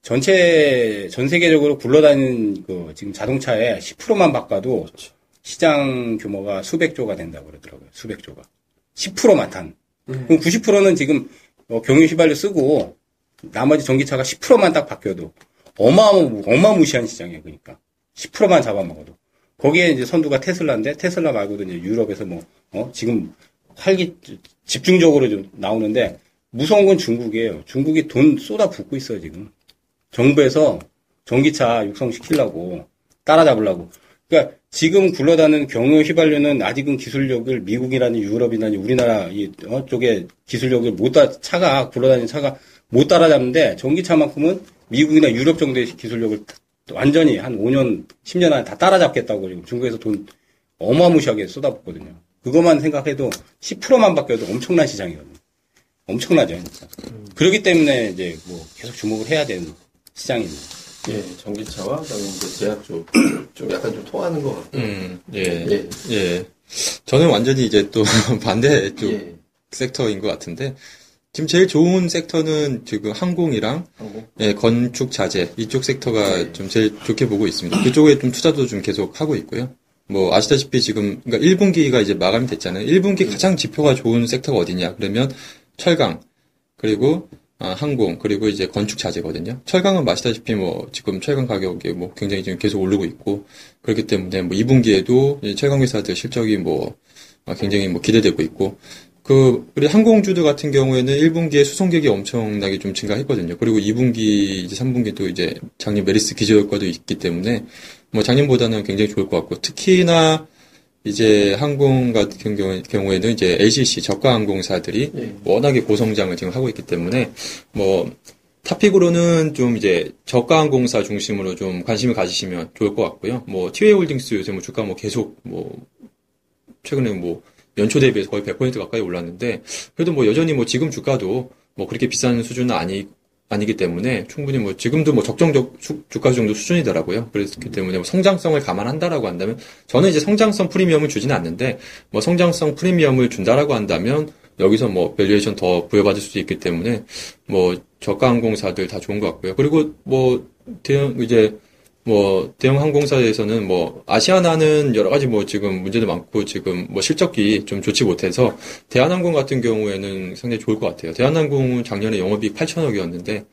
전체 전 세계적으로 굴러다니는 그 지금 자동차의 10%만 바꿔도 시장 규모가 수백 조가 된다고 그러더라고요. 수백 조가 10%만 탄. 그럼 90%는 지금 어, 경유 휘발유 쓰고 나머지 전기차가 10%만 딱 바뀌어도 어마어마 어마무시한 시장이에요. 그러니까 10%만 잡아먹어도 거기에 이제 선두가 테슬라인데 테슬라 말고도 이제 유럽에서 뭐 어, 지금 활기 집중적으로 좀 나오는데 무서운 건 중국이에요. 중국이 돈 쏟아 붓고 있어요 지금 정부에서 전기차 육성시키려고 따라잡으려고. 그러니까 지금 굴러다니는 경유 휘발유는 아직은 기술력을 미국이라니 유럽이라니 우리나라 이 어, 쪽에 기술력을 못 따, 차가 굴러다니는 차가 못 따라잡는데 전기차만큼은 미국이나 유럽 정도의 기술력을 완전히 한 5년, 10년 안에 다 따라잡겠다고 지금 중국에서 돈 어마무시하게 쏟아붓거든요. 그것만 생각해도 10%만 바뀌어도 엄청난 시장이거든요. 엄청나죠, 진짜. 그렇기 때문에 이제 뭐 계속 주목을 해야 되는 시장입니다. 예, 전기차와 그다음에 이제 제약 쪽, 좀 약간 좀 통하는 것 같고. 음, 예. 예. 예. 저는 완전히 이제 또 반대 쪽 예. 섹터인 것 같은데, 지금 제일 좋은 섹터는 지금 항공이랑 항공? 예, 건축 자재 이쪽 섹터가 좀 제일 좋게 보고 있습니다. 그쪽에 좀 투자도 좀 계속 하고 있고요. 뭐 아시다시피 지금 그러니까 1분기가 이제 마감이 됐잖아요. 1분기 가장 지표가 좋은 섹터가 어디냐? 그러면 철강 그리고 아, 항공 그리고 이제 건축 자재거든요. 철강은 아시다시피 뭐 지금 철강 가격이 뭐 굉장히 지금 계속 오르고 있고 그렇기 때문에 뭐 2분기에도 철강 회사들 실적이 뭐 아, 굉장히 뭐 기대되고 있고 그 우리 항공주들 같은 경우에는 1분기에 수송객이 엄청나게 좀 증가했거든요. 그리고 2분기 이제 3분기도 이제 작년 메르스 기저 효과도 있기 때문에 뭐 작년보다는 굉장히 좋을 것 같고 특히나 이제 항공 같은 경우, 경우에는 이제 LCC 저가 항공사들이 워낙에 고성장을 지금 하고 있기 때문에 뭐 top pick으로는 좀 이제 저가 항공사 중심으로 좀 관심을 가지시면 좋을 것 같고요. 뭐 티웨이 홀딩스 요새 뭐 주가 뭐 계속 뭐 최근에 뭐 연초 대비해서 거의 100% 가까이 올랐는데 그래도 뭐 여전히 뭐 지금 주가도 뭐 그렇게 비싼 수준은 아니 아니기 때문에 충분히 뭐 지금도 뭐 적정적 수- 주가 정도 수준이더라고요. 그렇기 때문에 뭐 성장성을 감안한다라고 한다면 저는 이제 성장성 프리미엄을 주지는 않는데 뭐 성장성 프리미엄을 준다라고 한다면 여기서 뭐 valuation 더 부여받을 수 있기 때문에 뭐 저가 항공사들 다 좋은 것 같고요. 그리고 뭐 대형 이제 뭐 대형 항공사에서는 뭐 아시아나는 여러 가지 뭐 지금 문제도 많고 지금 뭐 실적이 좀 좋지 못해서 대한항공 같은 경우에는 상당히 좋을 것 같아요. 대한항공은 작년에 영업이익 8천억이었는데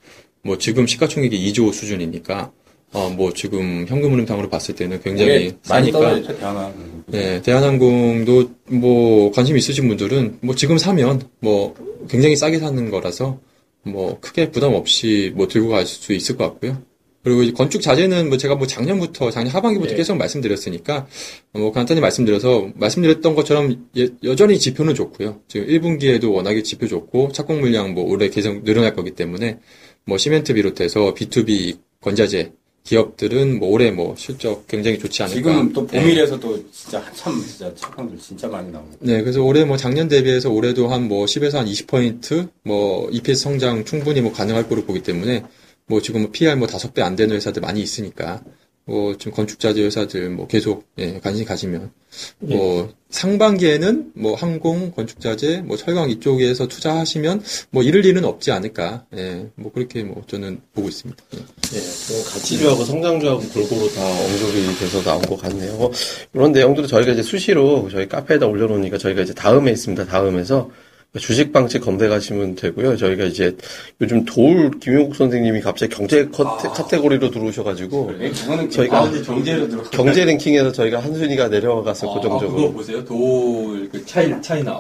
뭐 지금 시가총액이 2조 수준이니까 어 뭐 지금 현금 흐름상으로 봤을 때는 굉장히 많이 싸니까 대한항공. 네, 대한항공도 뭐 관심 있으신 분들은 뭐 지금 사면 뭐 굉장히 싸게 사는 거라서 뭐 크게 부담 없이 뭐 들고 갈 수 있을 것 같고요. 그리고 이제 건축 자재는 뭐 제가 뭐 작년부터 작년 하반기부터 예. 계속 말씀드렸으니까 뭐 간단히 말씀드려서 말씀드렸던 것처럼 예- 여전히 지표는 좋고요. 지금 1분기에도 워낙에 지표 좋고 착공 물량 뭐 올해 계속 늘어날 거기 때문에 뭐 시멘트 비롯해서 B2B 건자재 기업들은 뭐 올해 뭐 실적 굉장히 좋지 않을까. 지금 또 예. 봄이라서도 진짜 한참 진짜 착한들 진짜 많이 나오고. 네, 그래서 올해 뭐 작년 대비해서 올해도 한 뭐 10에서 한 20포인트 뭐 EPS 성장 충분히 뭐 가능할 거로 보기 때문에 뭐 지금 PR 뭐 다섯 배 안 되는 회사들 많이 있으니까 뭐 지금 건축자재 회사들 뭐 계속 예, 관심 가지면 뭐 상반기에는 뭐 항공, 건축자재, 뭐 철강 이쪽에서 투자하시면 뭐 잃을 일은 없지 않을까. 예, 뭐 그렇게 뭐 저는 보고 있습니다. 예. 예, 좀 가치주하고 성장주하고 골고루 다 언급이 돼서 나온 것 같네요. 뭐 이런 내용들을 저희가 이제 수시로 저희 카페에다 올려놓으니까 저희가 이제 다음에 있습니다. 다음에서 주식 방식 검색하시면 되고요. 저희가 이제 요즘 도울 김용국 선생님이 갑자기 경제 커테, 카테고리로 들어오셔가지고 그거는 저희가 아, 경제로 들어. 경제 랭킹에서 저희가 한 순위가 내려갔을 아, 그 정도로. 그거 보세요. 돌그 차이 차이나.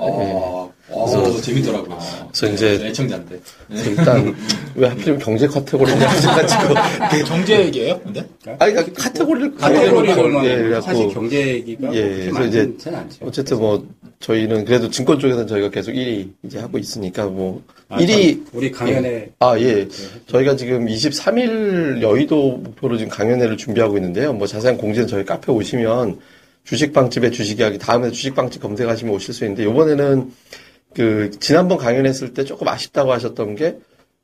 아, 아, 재밌더라고요. 그래서 이제 애청자인데. 그래서 일단 왜 하필이면 경제 카테고리냐 하셔가지고 경제 얘기예요? 근데? 아니 그러니까 카테고리를 카테고리 가지고 얼마 예, 사실 경제 얘기가 예, 그래서 이제. 어쨌든 뭐 저희는 그래도 증권 쪽에서는 저희가 계속 1위 이제 하고 있으니까 뭐 아, 1위 참, 우리 강연에 아예 저희가 지금 23일 여의도 목표로 지금 강연회를 준비하고 있는데요 뭐 자세한 공지는 저희 카페 오시면 주식방집의 주식 이야기 다음에 주식방집 검색하시면 오실 수 있는데 이번에는 그 지난번 강연했을 때 조금 아쉽다고 하셨던 게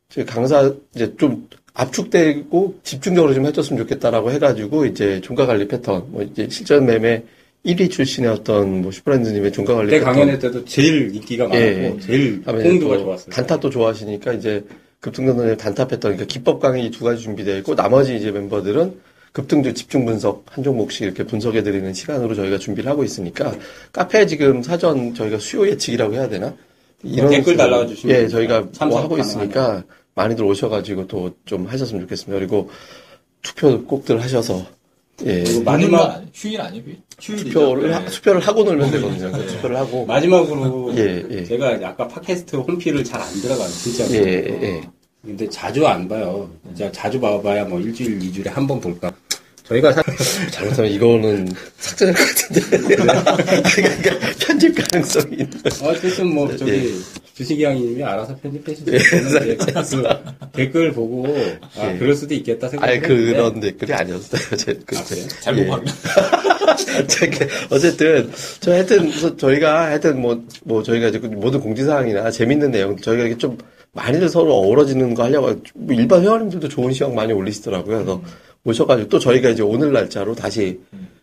저희 강사 이제 좀 압축되고 집중적으로 좀 해줬으면 좋겠다라고 해가지고 이제 종가 관리 패턴 뭐 이제 실전 매매 1위 출신의 어떤 뭐 슈퍼랜드님의 종가 관리 그때 패턴 강연회 때도 제일 인기가 많았고 예. 제일 홍도가 또 좋았어요. 단타 또 좋아하시니까 이제 급등전에 단타 패턴, 그러니까 기법 강의 두 가지 준비되어 있고 나머지 이제 멤버들은 급등주 집중 분석 한 종목씩 이렇게 분석해 드리는 시간으로 저희가 준비를 하고 있으니까 카페 지금 사전 저희가 수요 예측이라고 해야 되나? 댓글 식으로 달아와 주시면 예, 저희가 뭐 하고 있으니까 많이들 오셔 가지고 또 좀 하셨으면 좋겠습니다. 그리고 투표 꼭들 하셔서 예. 그리고 마지막 휴일 아니고 휴일이죠. 투표를 하, 투표를 하고 놀면 되거든요. 그 투표를 하고 마지막으로 예, 예. 제가 아까 팟캐스트 홈피를 잘 안 들어가요, 진짜. 예, 예. 근데 자주 안 봐요. 진짜 자주 봐봐야 뭐 일주일, 이주일에 한 번 볼까. 저희가 사... 잘못하면 이거는 삭제될 것 같은데. 그러니까 편집 가능성이 있는. 어쨌든 뭐 저기 예. 주식이양님이 알아서 편집해 주세요. 예, 저는 이제 그 댓글 보고 아 예. 그럴 수도 있겠다 생각했는데 그런 댓글이 아니었어요. 제, 그, 아, 그래요? 잘못 예. 봤네. 저기, 어쨌든, 저 하여튼, 저희가 하여튼 뭐, 뭐, 저희가 이제 그 모든 공지사항이나 재밌는 내용, 저희가 이렇게 좀 많이들 서로 어우러지는 거 하려고, 뭐 일반 회원님들도 좋은 시각 많이 올리시더라고요. 그래서 오셔가지고 또 저희가 이제 오늘 날짜로 다시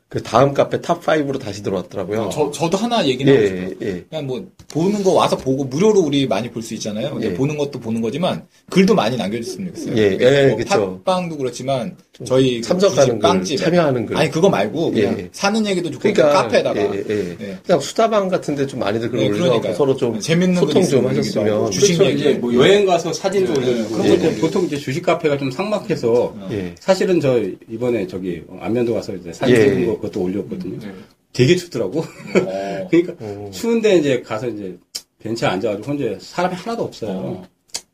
그 다음 카페 top 5로 다시 들어왔더라고요. 저, 저도 하나 얘기는 하고 싶어요. 예, 예. 그냥 뭐 보는 거 와서 보고 무료로 우리 많이 볼 수 있잖아요. 예. 보는 것도 보는 거지만 글도 많이 남겨줬으면 좋겠어요. 예, 그게 예, 뭐 그쵸. 팟빵도 그렇지만 저희 그 참석하는 빵집 참여하는 글. 아니 그거 말고 그냥 예. 사는 얘기도 좋고 그러니까 카페에다가 예, 예, 예. 네. 그냥 수다방 같은데 좀 많이들 글을 네, 올려서. 서로 좀 재밌는 글 소통 좀 하셨으면 주식 그렇죠. 얘기 이제 뭐 여행 가서 사진도 네, 올려주고 그런 것도 보통 이제 주식 카페가 좀 삭막해서 예. 사실은 저 이번에 저기 안면도 가서 이제 사진 예. 찍은 거 그것도 올렸거든요. 네. 되게 춥더라고. 어, 그러니까 어. 추운데 이제 가서 이제 벤치에 앉아가지고 혼자 사람이 하나도 없어요.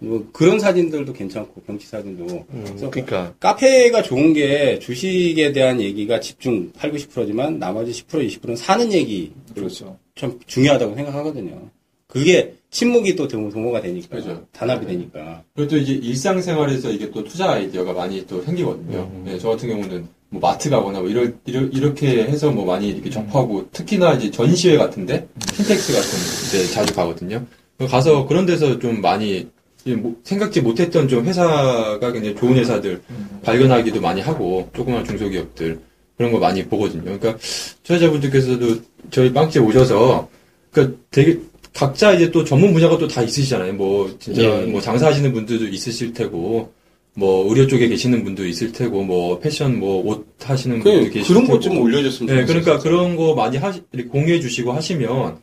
뭐 그런 사진들도 괜찮고 경치 사진도. 음, 그래서 그러니까 카페가 좋은 게 주식에 대한 얘기가 집중 8, 90%지만 나머지 10%, 20%는 사는 얘기 그렇죠. 참 중요하다고 생각하거든요. 그게 침묵이 또 동- 동호가 되니까 그렇죠. 단합이 되니까. 그리고 또 이제 일상생활에서 이게 또 투자 아이디어가 많이 또 생기거든요. 네, 저 같은 경우는 뭐 마트 가거나 뭐 이럴, 이러- 이렇게 해서 뭐 많이 이렇게 접하고 특히나 이제 전시회 같은데 킨텍스 같은 데 자주 가거든요. 가서 그런 데서 좀 많이 생각지 못했던 좀 회사가 굉장히 좋은 회사들 발견하기도 많이 하고 조그만 중소기업들 그런 거 많이 보거든요. 그러니까 투자자분들께서도 저희 빵집 오셔서 그러니까 되게 각자 이제 또 전문 분야가 또 다 있으시잖아요. 뭐 진짜 예. 뭐 장사하시는 분들도 있으실 테고 뭐 의료 쪽에 계시는 분도 있을 테고 뭐 패션 뭐 옷 하시는 분도 계실 그런 테고 것좀 올려줬으면 네, 좋겠어요. 그러니까 그런 거 많이 하시, 공유해 주시고 하시면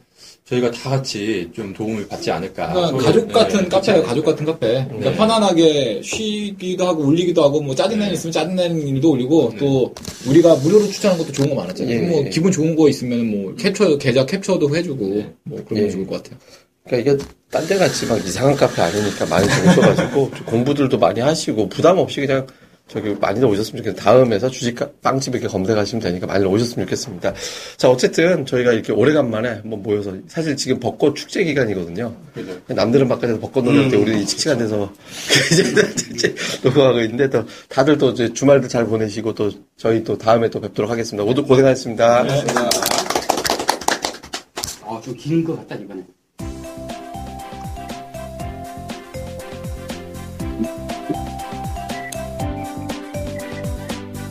저희가 다 같이 좀 도움을 받지 않을까. 그러니까 가족 네, 같은 그렇지 카페가 가족 같은 카페. 그러니까 네. 편안하게 쉬기도 하고 울리기도 하고 뭐 짜증내는 네. 일 있으면 짜증내는 일도 올리고 또 우리가 무료로 추천하는 것도 좋은 거 많았잖아요. 예. 뭐 기분 좋은 거 있으면 뭐 캡처 계좌 캡처도 해주고 네. 뭐 그런 거 예. 좋을 것 같아요. 그러니까 이게 딴 데 같이 막 이상한 카페 아니니까 많이 오셔가지고 좀 공부들도 많이 하시고 부담 없이 그냥 저기 많이들 오셨으면 좋겠어요. 다음에서 주식 카- 빵집 이렇게 검색하시면 되니까 많이 오셨으면 좋겠습니다. 자 어쨌든 저희가 이렇게 오래간만에 한번 모여서 사실 지금 벚꽃 축제 기간이거든요. 그죠. 남들은 바깥에서 벚꽃 놀릴 때 우리는 이 칙칙한데서 이제 이제 녹음하고 있는데 또 다들 또 이제 주말도 잘 보내시고 또 저희 또 다음에 또 뵙도록 하겠습니다. 모두 고생하셨습니다. 아, 좀 긴 것 같다, 이번에.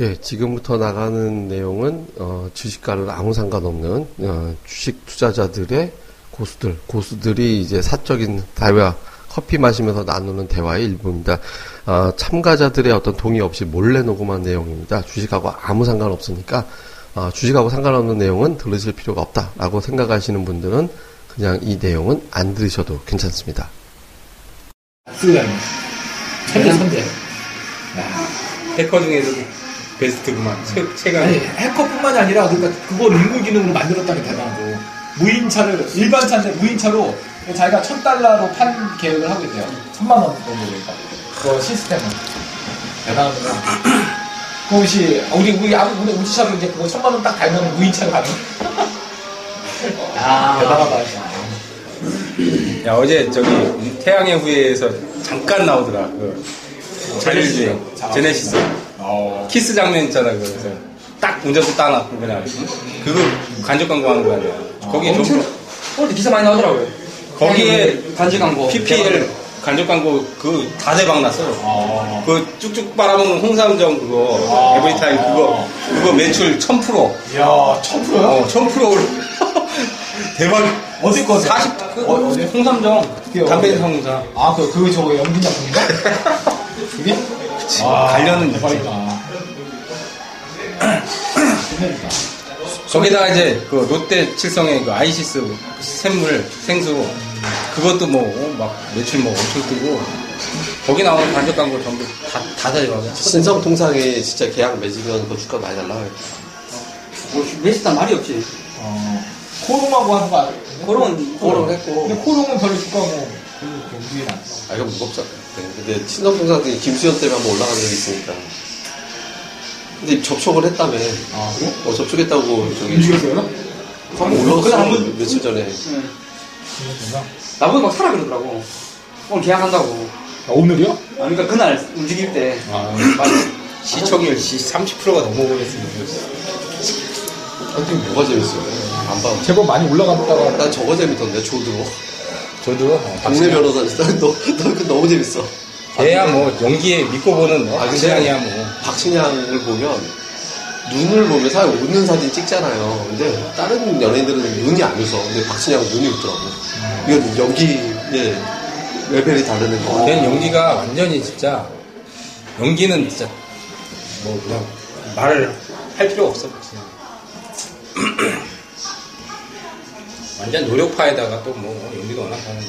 예, 지금부터 나가는 내용은 어, 주식과는 아무 상관없는 어, 주식 투자자들의 고수들, 고수들이 이제 사적인 대화, 커피 마시면서 나누는 대화의 일부입니다. 어, 참가자들의 어떤 동의 없이 몰래 녹음한 내용입니다. 주식하고 아무 상관없으니까 어, 주식하고 상관없는 내용은 들으실 필요가 없다라고 생각하시는 분들은 그냥 이 내용은 안 들으셔도 괜찮습니다. 쓰다니. 천재, 천재. 해커 중에서도 베스트구만. 최, 최강. 아니, 해커뿐만이 아니라, 그러니까 그걸 인공지능으로 만들었다는 게 대단하죠. 무인차를, 일반 차인데 무인차로 자기가 천 달러로 판 계획을 하고 있대요. 천만 원 정도 그러니까. 그 시스템은. 대단합니다. 그것이, 우리, 우리, 아무, 우리 우지차로 이제 그거 천만 원 딱 달면 무인차로 가는. 아, 대단하다, 진짜. 야, 어제 저기 태양의 후예에서 잠깐 나오더라. 그 자율주행. 제네시스. 어. 키스 장면 있잖아. 그래서 딱 운전수 따놨고 그냥. 응? 그거 간접 광고하는 거 아니야. 거기 좀 오늘 기사 많이 나오더라고요. 거기에 간지 광고. PPL 간접 광고 그 다 대박 났어. 어. 그 쭉쭉 빨아먹는 홍삼정 그거 에브리타임 그거 그거 매출 1000% 이야, 천 프로요? 어1000%올 대박 어디 거세요? 40 그, 어, 어디? 홍삼정 담배? 성사 아, 그, 그, 저거 연기 작품인가? 그게? 아, 관련은 있지. 거기다가 이제 그 롯데 칠성의 그 아이시스 샘물 생수 그것도 뭐 막 매출 뭐 엄청 뜨고 거기 나오는 간접 광고 전부 다다 사줘가지고 신성 통상이 진짜 계약 맺으면 그 주가 많이 날라가요. 뭐, 몇시단 말이 없지. 어, 코롱하고 하는 거 아니에요? 그런, 코롱 했고. 근데 코롱은 별로 주가가 뭐, 별로 경기에 안 아, 이거 무겁잖아요. 네, 근데 신성 통상이 김수현 때문에 한번 올라간 적이 있으니까. 근데 접촉을 했다며. 아, 그래? 어, 접촉했다고 저기. 움직였어요? 한번 그날 올라갔어. 한 번- 며칠 전에. 그렇구나. 나보고 막 사라 그러더라고. 오늘 계약한다고. 아, 오늘이요? 아, 그러니까 그날 움직일 때. 아, 시청률 30%가 넘어버렸으면 하여튼 뭐가 재밌어요. 안 봐. 제법 많이 올라갔다가 난 저거 재밌던데, 조드로. 저도 어, 동네 변호사 진짜 너, 너, 그 너무 재밌어. 걔야 뭐 연기에 믿고 보는 뭐 아, 박신양이야 뭐 박신양을 보면 눈을 보면 사실 웃는 사진 찍잖아요. 근데 다른 연예인들은 눈이 안 웃어. 근데 박신양은 눈이 웃더라고. 이건 연기의 레벨이 다르는 거. 걔는 연기가 완전히 진짜 연기는 진짜 뭐 그냥 말을 할 필요 없어 그냥. 완전 노력파에다가 또 뭐 연기도 워낙 하는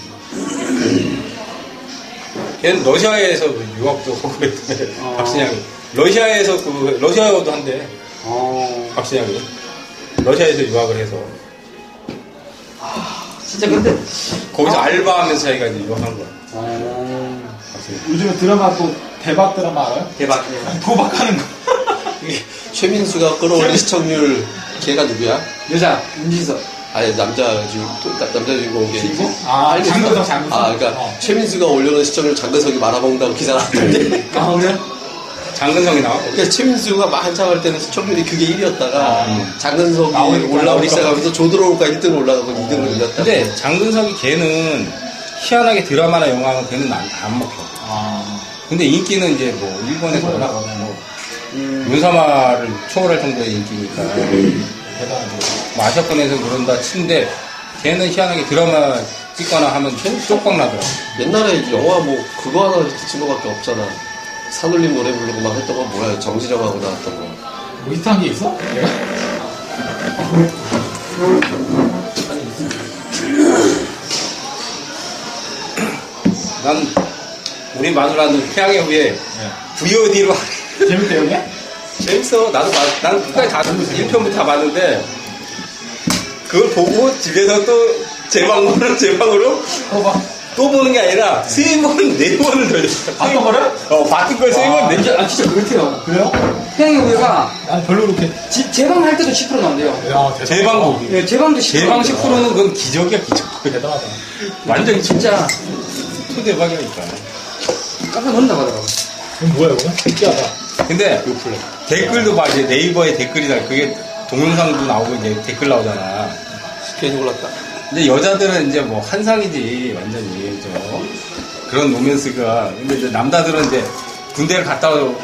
걔는 러시아에서 유학도 하고 그랬대 어. 박신양이 러시아에서 그 러시아어도 한대 어. 박신양이 러시아에서 유학을 해서 진짜 근데. 거기서 알바하면서 자기가 이제 유학한 거야 어. 박신양 요즘에 드라마 또 대박 드라마 알아요? 대박. 도박하는 거. 최민수가 끌어올린 시청률 걔가 누구야? 여자, 윤지석. 아니 남자 나- 남자 주인공 걔 주인공? 아. 장근석, 장근석. 아 그러니까 어. 최민수가 올려놓은 시청률 장근석이 말아먹는다고 기사 나왔는데 아, 그래? 장근성이 나왔고 그러니까 최민수가 막 한참 할 때는 시청률이 그게 1위였다가 아. 장근석이 나오니까, 올라오기. 시작하면서 조드로우가 1등 올라가고 2등을 올렸다. 근데 장근석이 걔는 희한하게 드라마나 영화는 걔는 안, 안 먹혀. 아, 근데 인기는 이제 뭐 일본에서 워낙 뭐 윤사마를 초월할 정도의 인기니까 대 단하죠. 뭐 아시아권에서 그런다 치는데 걔는 희한하게 드라마 찍거나 하면 쪽박 나더라고. 옛날에 영화 뭐 그거 하나 찍은 거밖에 없잖아. 산울림 노래 부르고 막 했던 거 뭐야? 정지정하고 나왔던 거. 뭐 히트한 게 있어? 난 우리 마누라는 태양의 후예 네. VOD로 재밌대, 형님? 재밌어. 나도 봐. 난 끝까지 다 1편부터 다 봤는데 그걸 보고 집에서 또 제 방으로 제 방으로 봐. 또 보는 게 아니라 세 번, 네 번을 돌렸어. 봤던 거를? 어, 봤던 걸세 번, 네 번. 아, 진짜 그렇대요. 그래요? 태양의 우유가 난 별로 그렇게. 집, 제방 할 때도 10% 나온대요. 야, 보기. 예, 제방도 10%. 제방 10%는 그건 기적이야, 기적. 대단하다. 완전 진짜 초대박이니까. 깜짝 놀란다고 하더라고. 이건 뭐야, 이거? 신기하다. 근데 댓글도 봐. 이제 네이버에 댓글이다. 그게 동영상도 나오고 이제 댓글 나오잖아. 괜히 골랐다. 이제 여자들은 이제 뭐 한상이지 완전히 저 그런 로맨스가 근데 이제 남자들은 이제 군대를 갔다 온,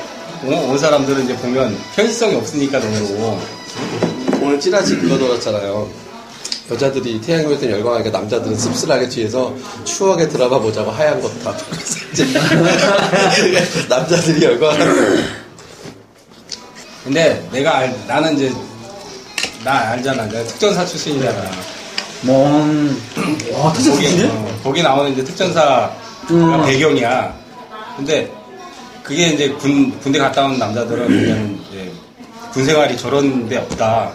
온 사람들은 이제 보면 현실성이 없으니까 너무 오늘 찌라시 그거 돌았잖아요. 여자들이 태양의 때 열광하니까 남자들은 씁쓸하게 뒤에서 추억의 드라마 보자고 하얀 것 다. 그래서 이제 남자들이 열광하는 근데 내가 알, 나는 이제 나 알잖아 내가 특전사 출신이잖아 뭐, 와, 특수 거기, 수준이네? 어, 거기 나오는 이제 특전사 음. 배경이야 근데 그게 이제 군 군대 갔다 온 남자들은 그냥 이제 군 생활이 저런 데 없다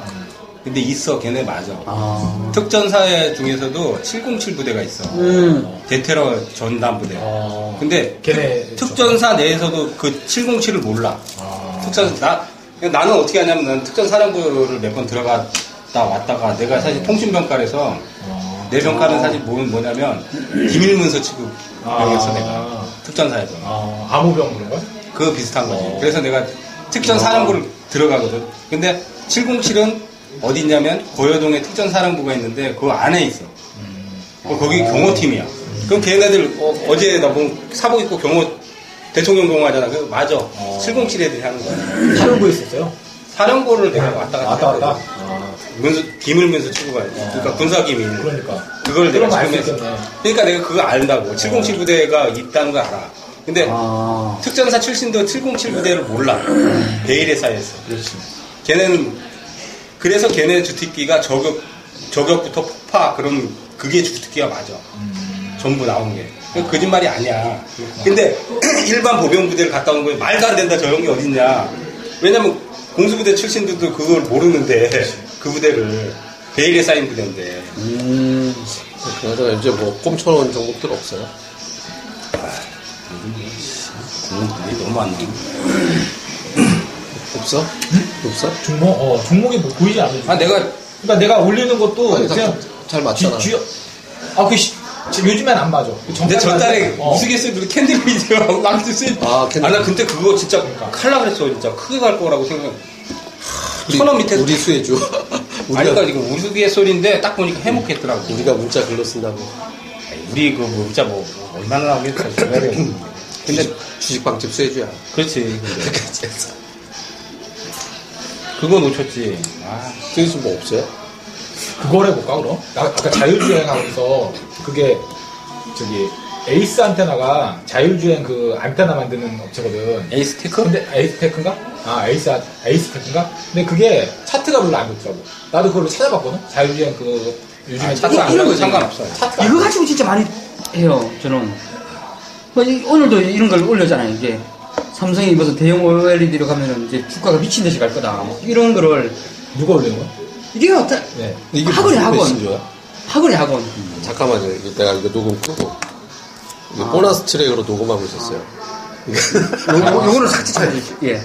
근데 있어 걔네 맞아 아. 특전사 중에서도 707 부대가 있어. 음. 대테러 전담 부대. 어. 근데 걔네. 특 전사 내에서도 그 707을 몰라. 아. 특전 나 나는 어떻게 하냐면 나는 특전사령부를 몇 번 들어갔다 왔다가 내가 사실 통신병과에서 어. 내 병과는 사실 뭐, 뭐냐면 기밀문서 취급병이었어 내가 특전사에서 아, 암호병 그런 거야? 그거 비슷한 거지. 어. 그래서 내가 특전사령부를 들어가거든. 근데 707은 어디 있냐면 고여동에 특전사령부가 있는데 그 안에 있어. 어, 거기 경호팀이야. 그럼 걔네들 어, 제 나뭐 사복 입고 경호 대통령 경호하잖아. 그 맞아. 707 애들이 하는 거야. 사령부에 있었어요? 사령부를 내가 왔다 갔다 왔다 갔다? 아, 문서 기밀문서 취급하지. 그러니까 군사 기밀. 그러니까. 그걸 내가. 있겠네. 그러니까 내가 그거 안다고. 707 부대가 있다는 걸 알아. 근데 아. 특전사 출신도 707 부대를 몰라. 베일에 쌓여있어. 그렇지. 걔는 그래서 걔네 주특기가 저격, 저격부터 폭파, 그런, 그게 주특기가 맞아. 전부 나온 게. 그 거짓말이 아니야. 근데 일반 보병 부대를 갔다 온 거에 말도 안 된다, 저런 게 어딨냐. 왜냐면 공수부대 출신들도 그걸 모르는데, 그 부대를. 베일에 쌓인 부대인데. 음, 그나저나 이제 뭐 꼼쳐놓은 종목들 없어요? 국민들이 너무 안 나와. 없어? 없어? 종목, 어, 종목이 뭐 보이지 않아요. 아, 내가 그러니까 내가 올리는 것도 아니, 다 그냥 잘 맞잖아. 쥐, 쥐, 아, 그, 시, 요즘엔 안 맞아. 그 근데 저 달에 어. 우스갯소리 로 캔디베이드라고 랑스 쓰 아, 캔디- 아, 나 근데 그거 진짜 칼라 그랬어, 진짜. 크게 갈 거라고 생각. 천원 밑에. 우리 수혜주. 아니, 우리가, 그러니까 이거 우스갯소리인데 딱 보니까 해먹겠더라고. 우리가 문자 글로 쓴다고. 우리 그 뭐, 진짜 뭐, 얼마나 나오겠어. 근데, 근데 주식빵집 수혜주야. 그렇지. 그거 놓쳤지. 아, 수혜주 뭐 없어요? 그걸 해볼까, 그럼? 나, 아까 자율주행 하면서 그게 저기 에이스 안테나가 자율주행 그 안테나 만드는 업체거든. 에이스 테크? 근데 에이스 테크인가? 아, 에이스, 아- 에이스 테크인가? 근데 그게 차트가 별로 안 좋더라고. 나도 그걸 찾아봤거든? 자율주행 그, 요즘에 차트 이거, 안 이런 거. 상관없어요. 차트가 이거 가지고 진짜 많이 해요, 저는. 뭐 이- 오늘도 이런 걸 올렸잖아요, 이게. 삼성이 무슨 대형 OLED로 가면은 이제 주가가 미친 듯이 갈 거다. 뭐 이런 거를, 누가 올리는 거야? 이게 어떤, 네. 이게 학원이 무슨 학원. 메신저야? 학원이 학원. 잠깐만요. 이거 내가 이거 녹음 끄고. 이거 보너스 트랙으로 녹음하고 있었어요. 요, 요, 요거는 삭제 처리해주시 예.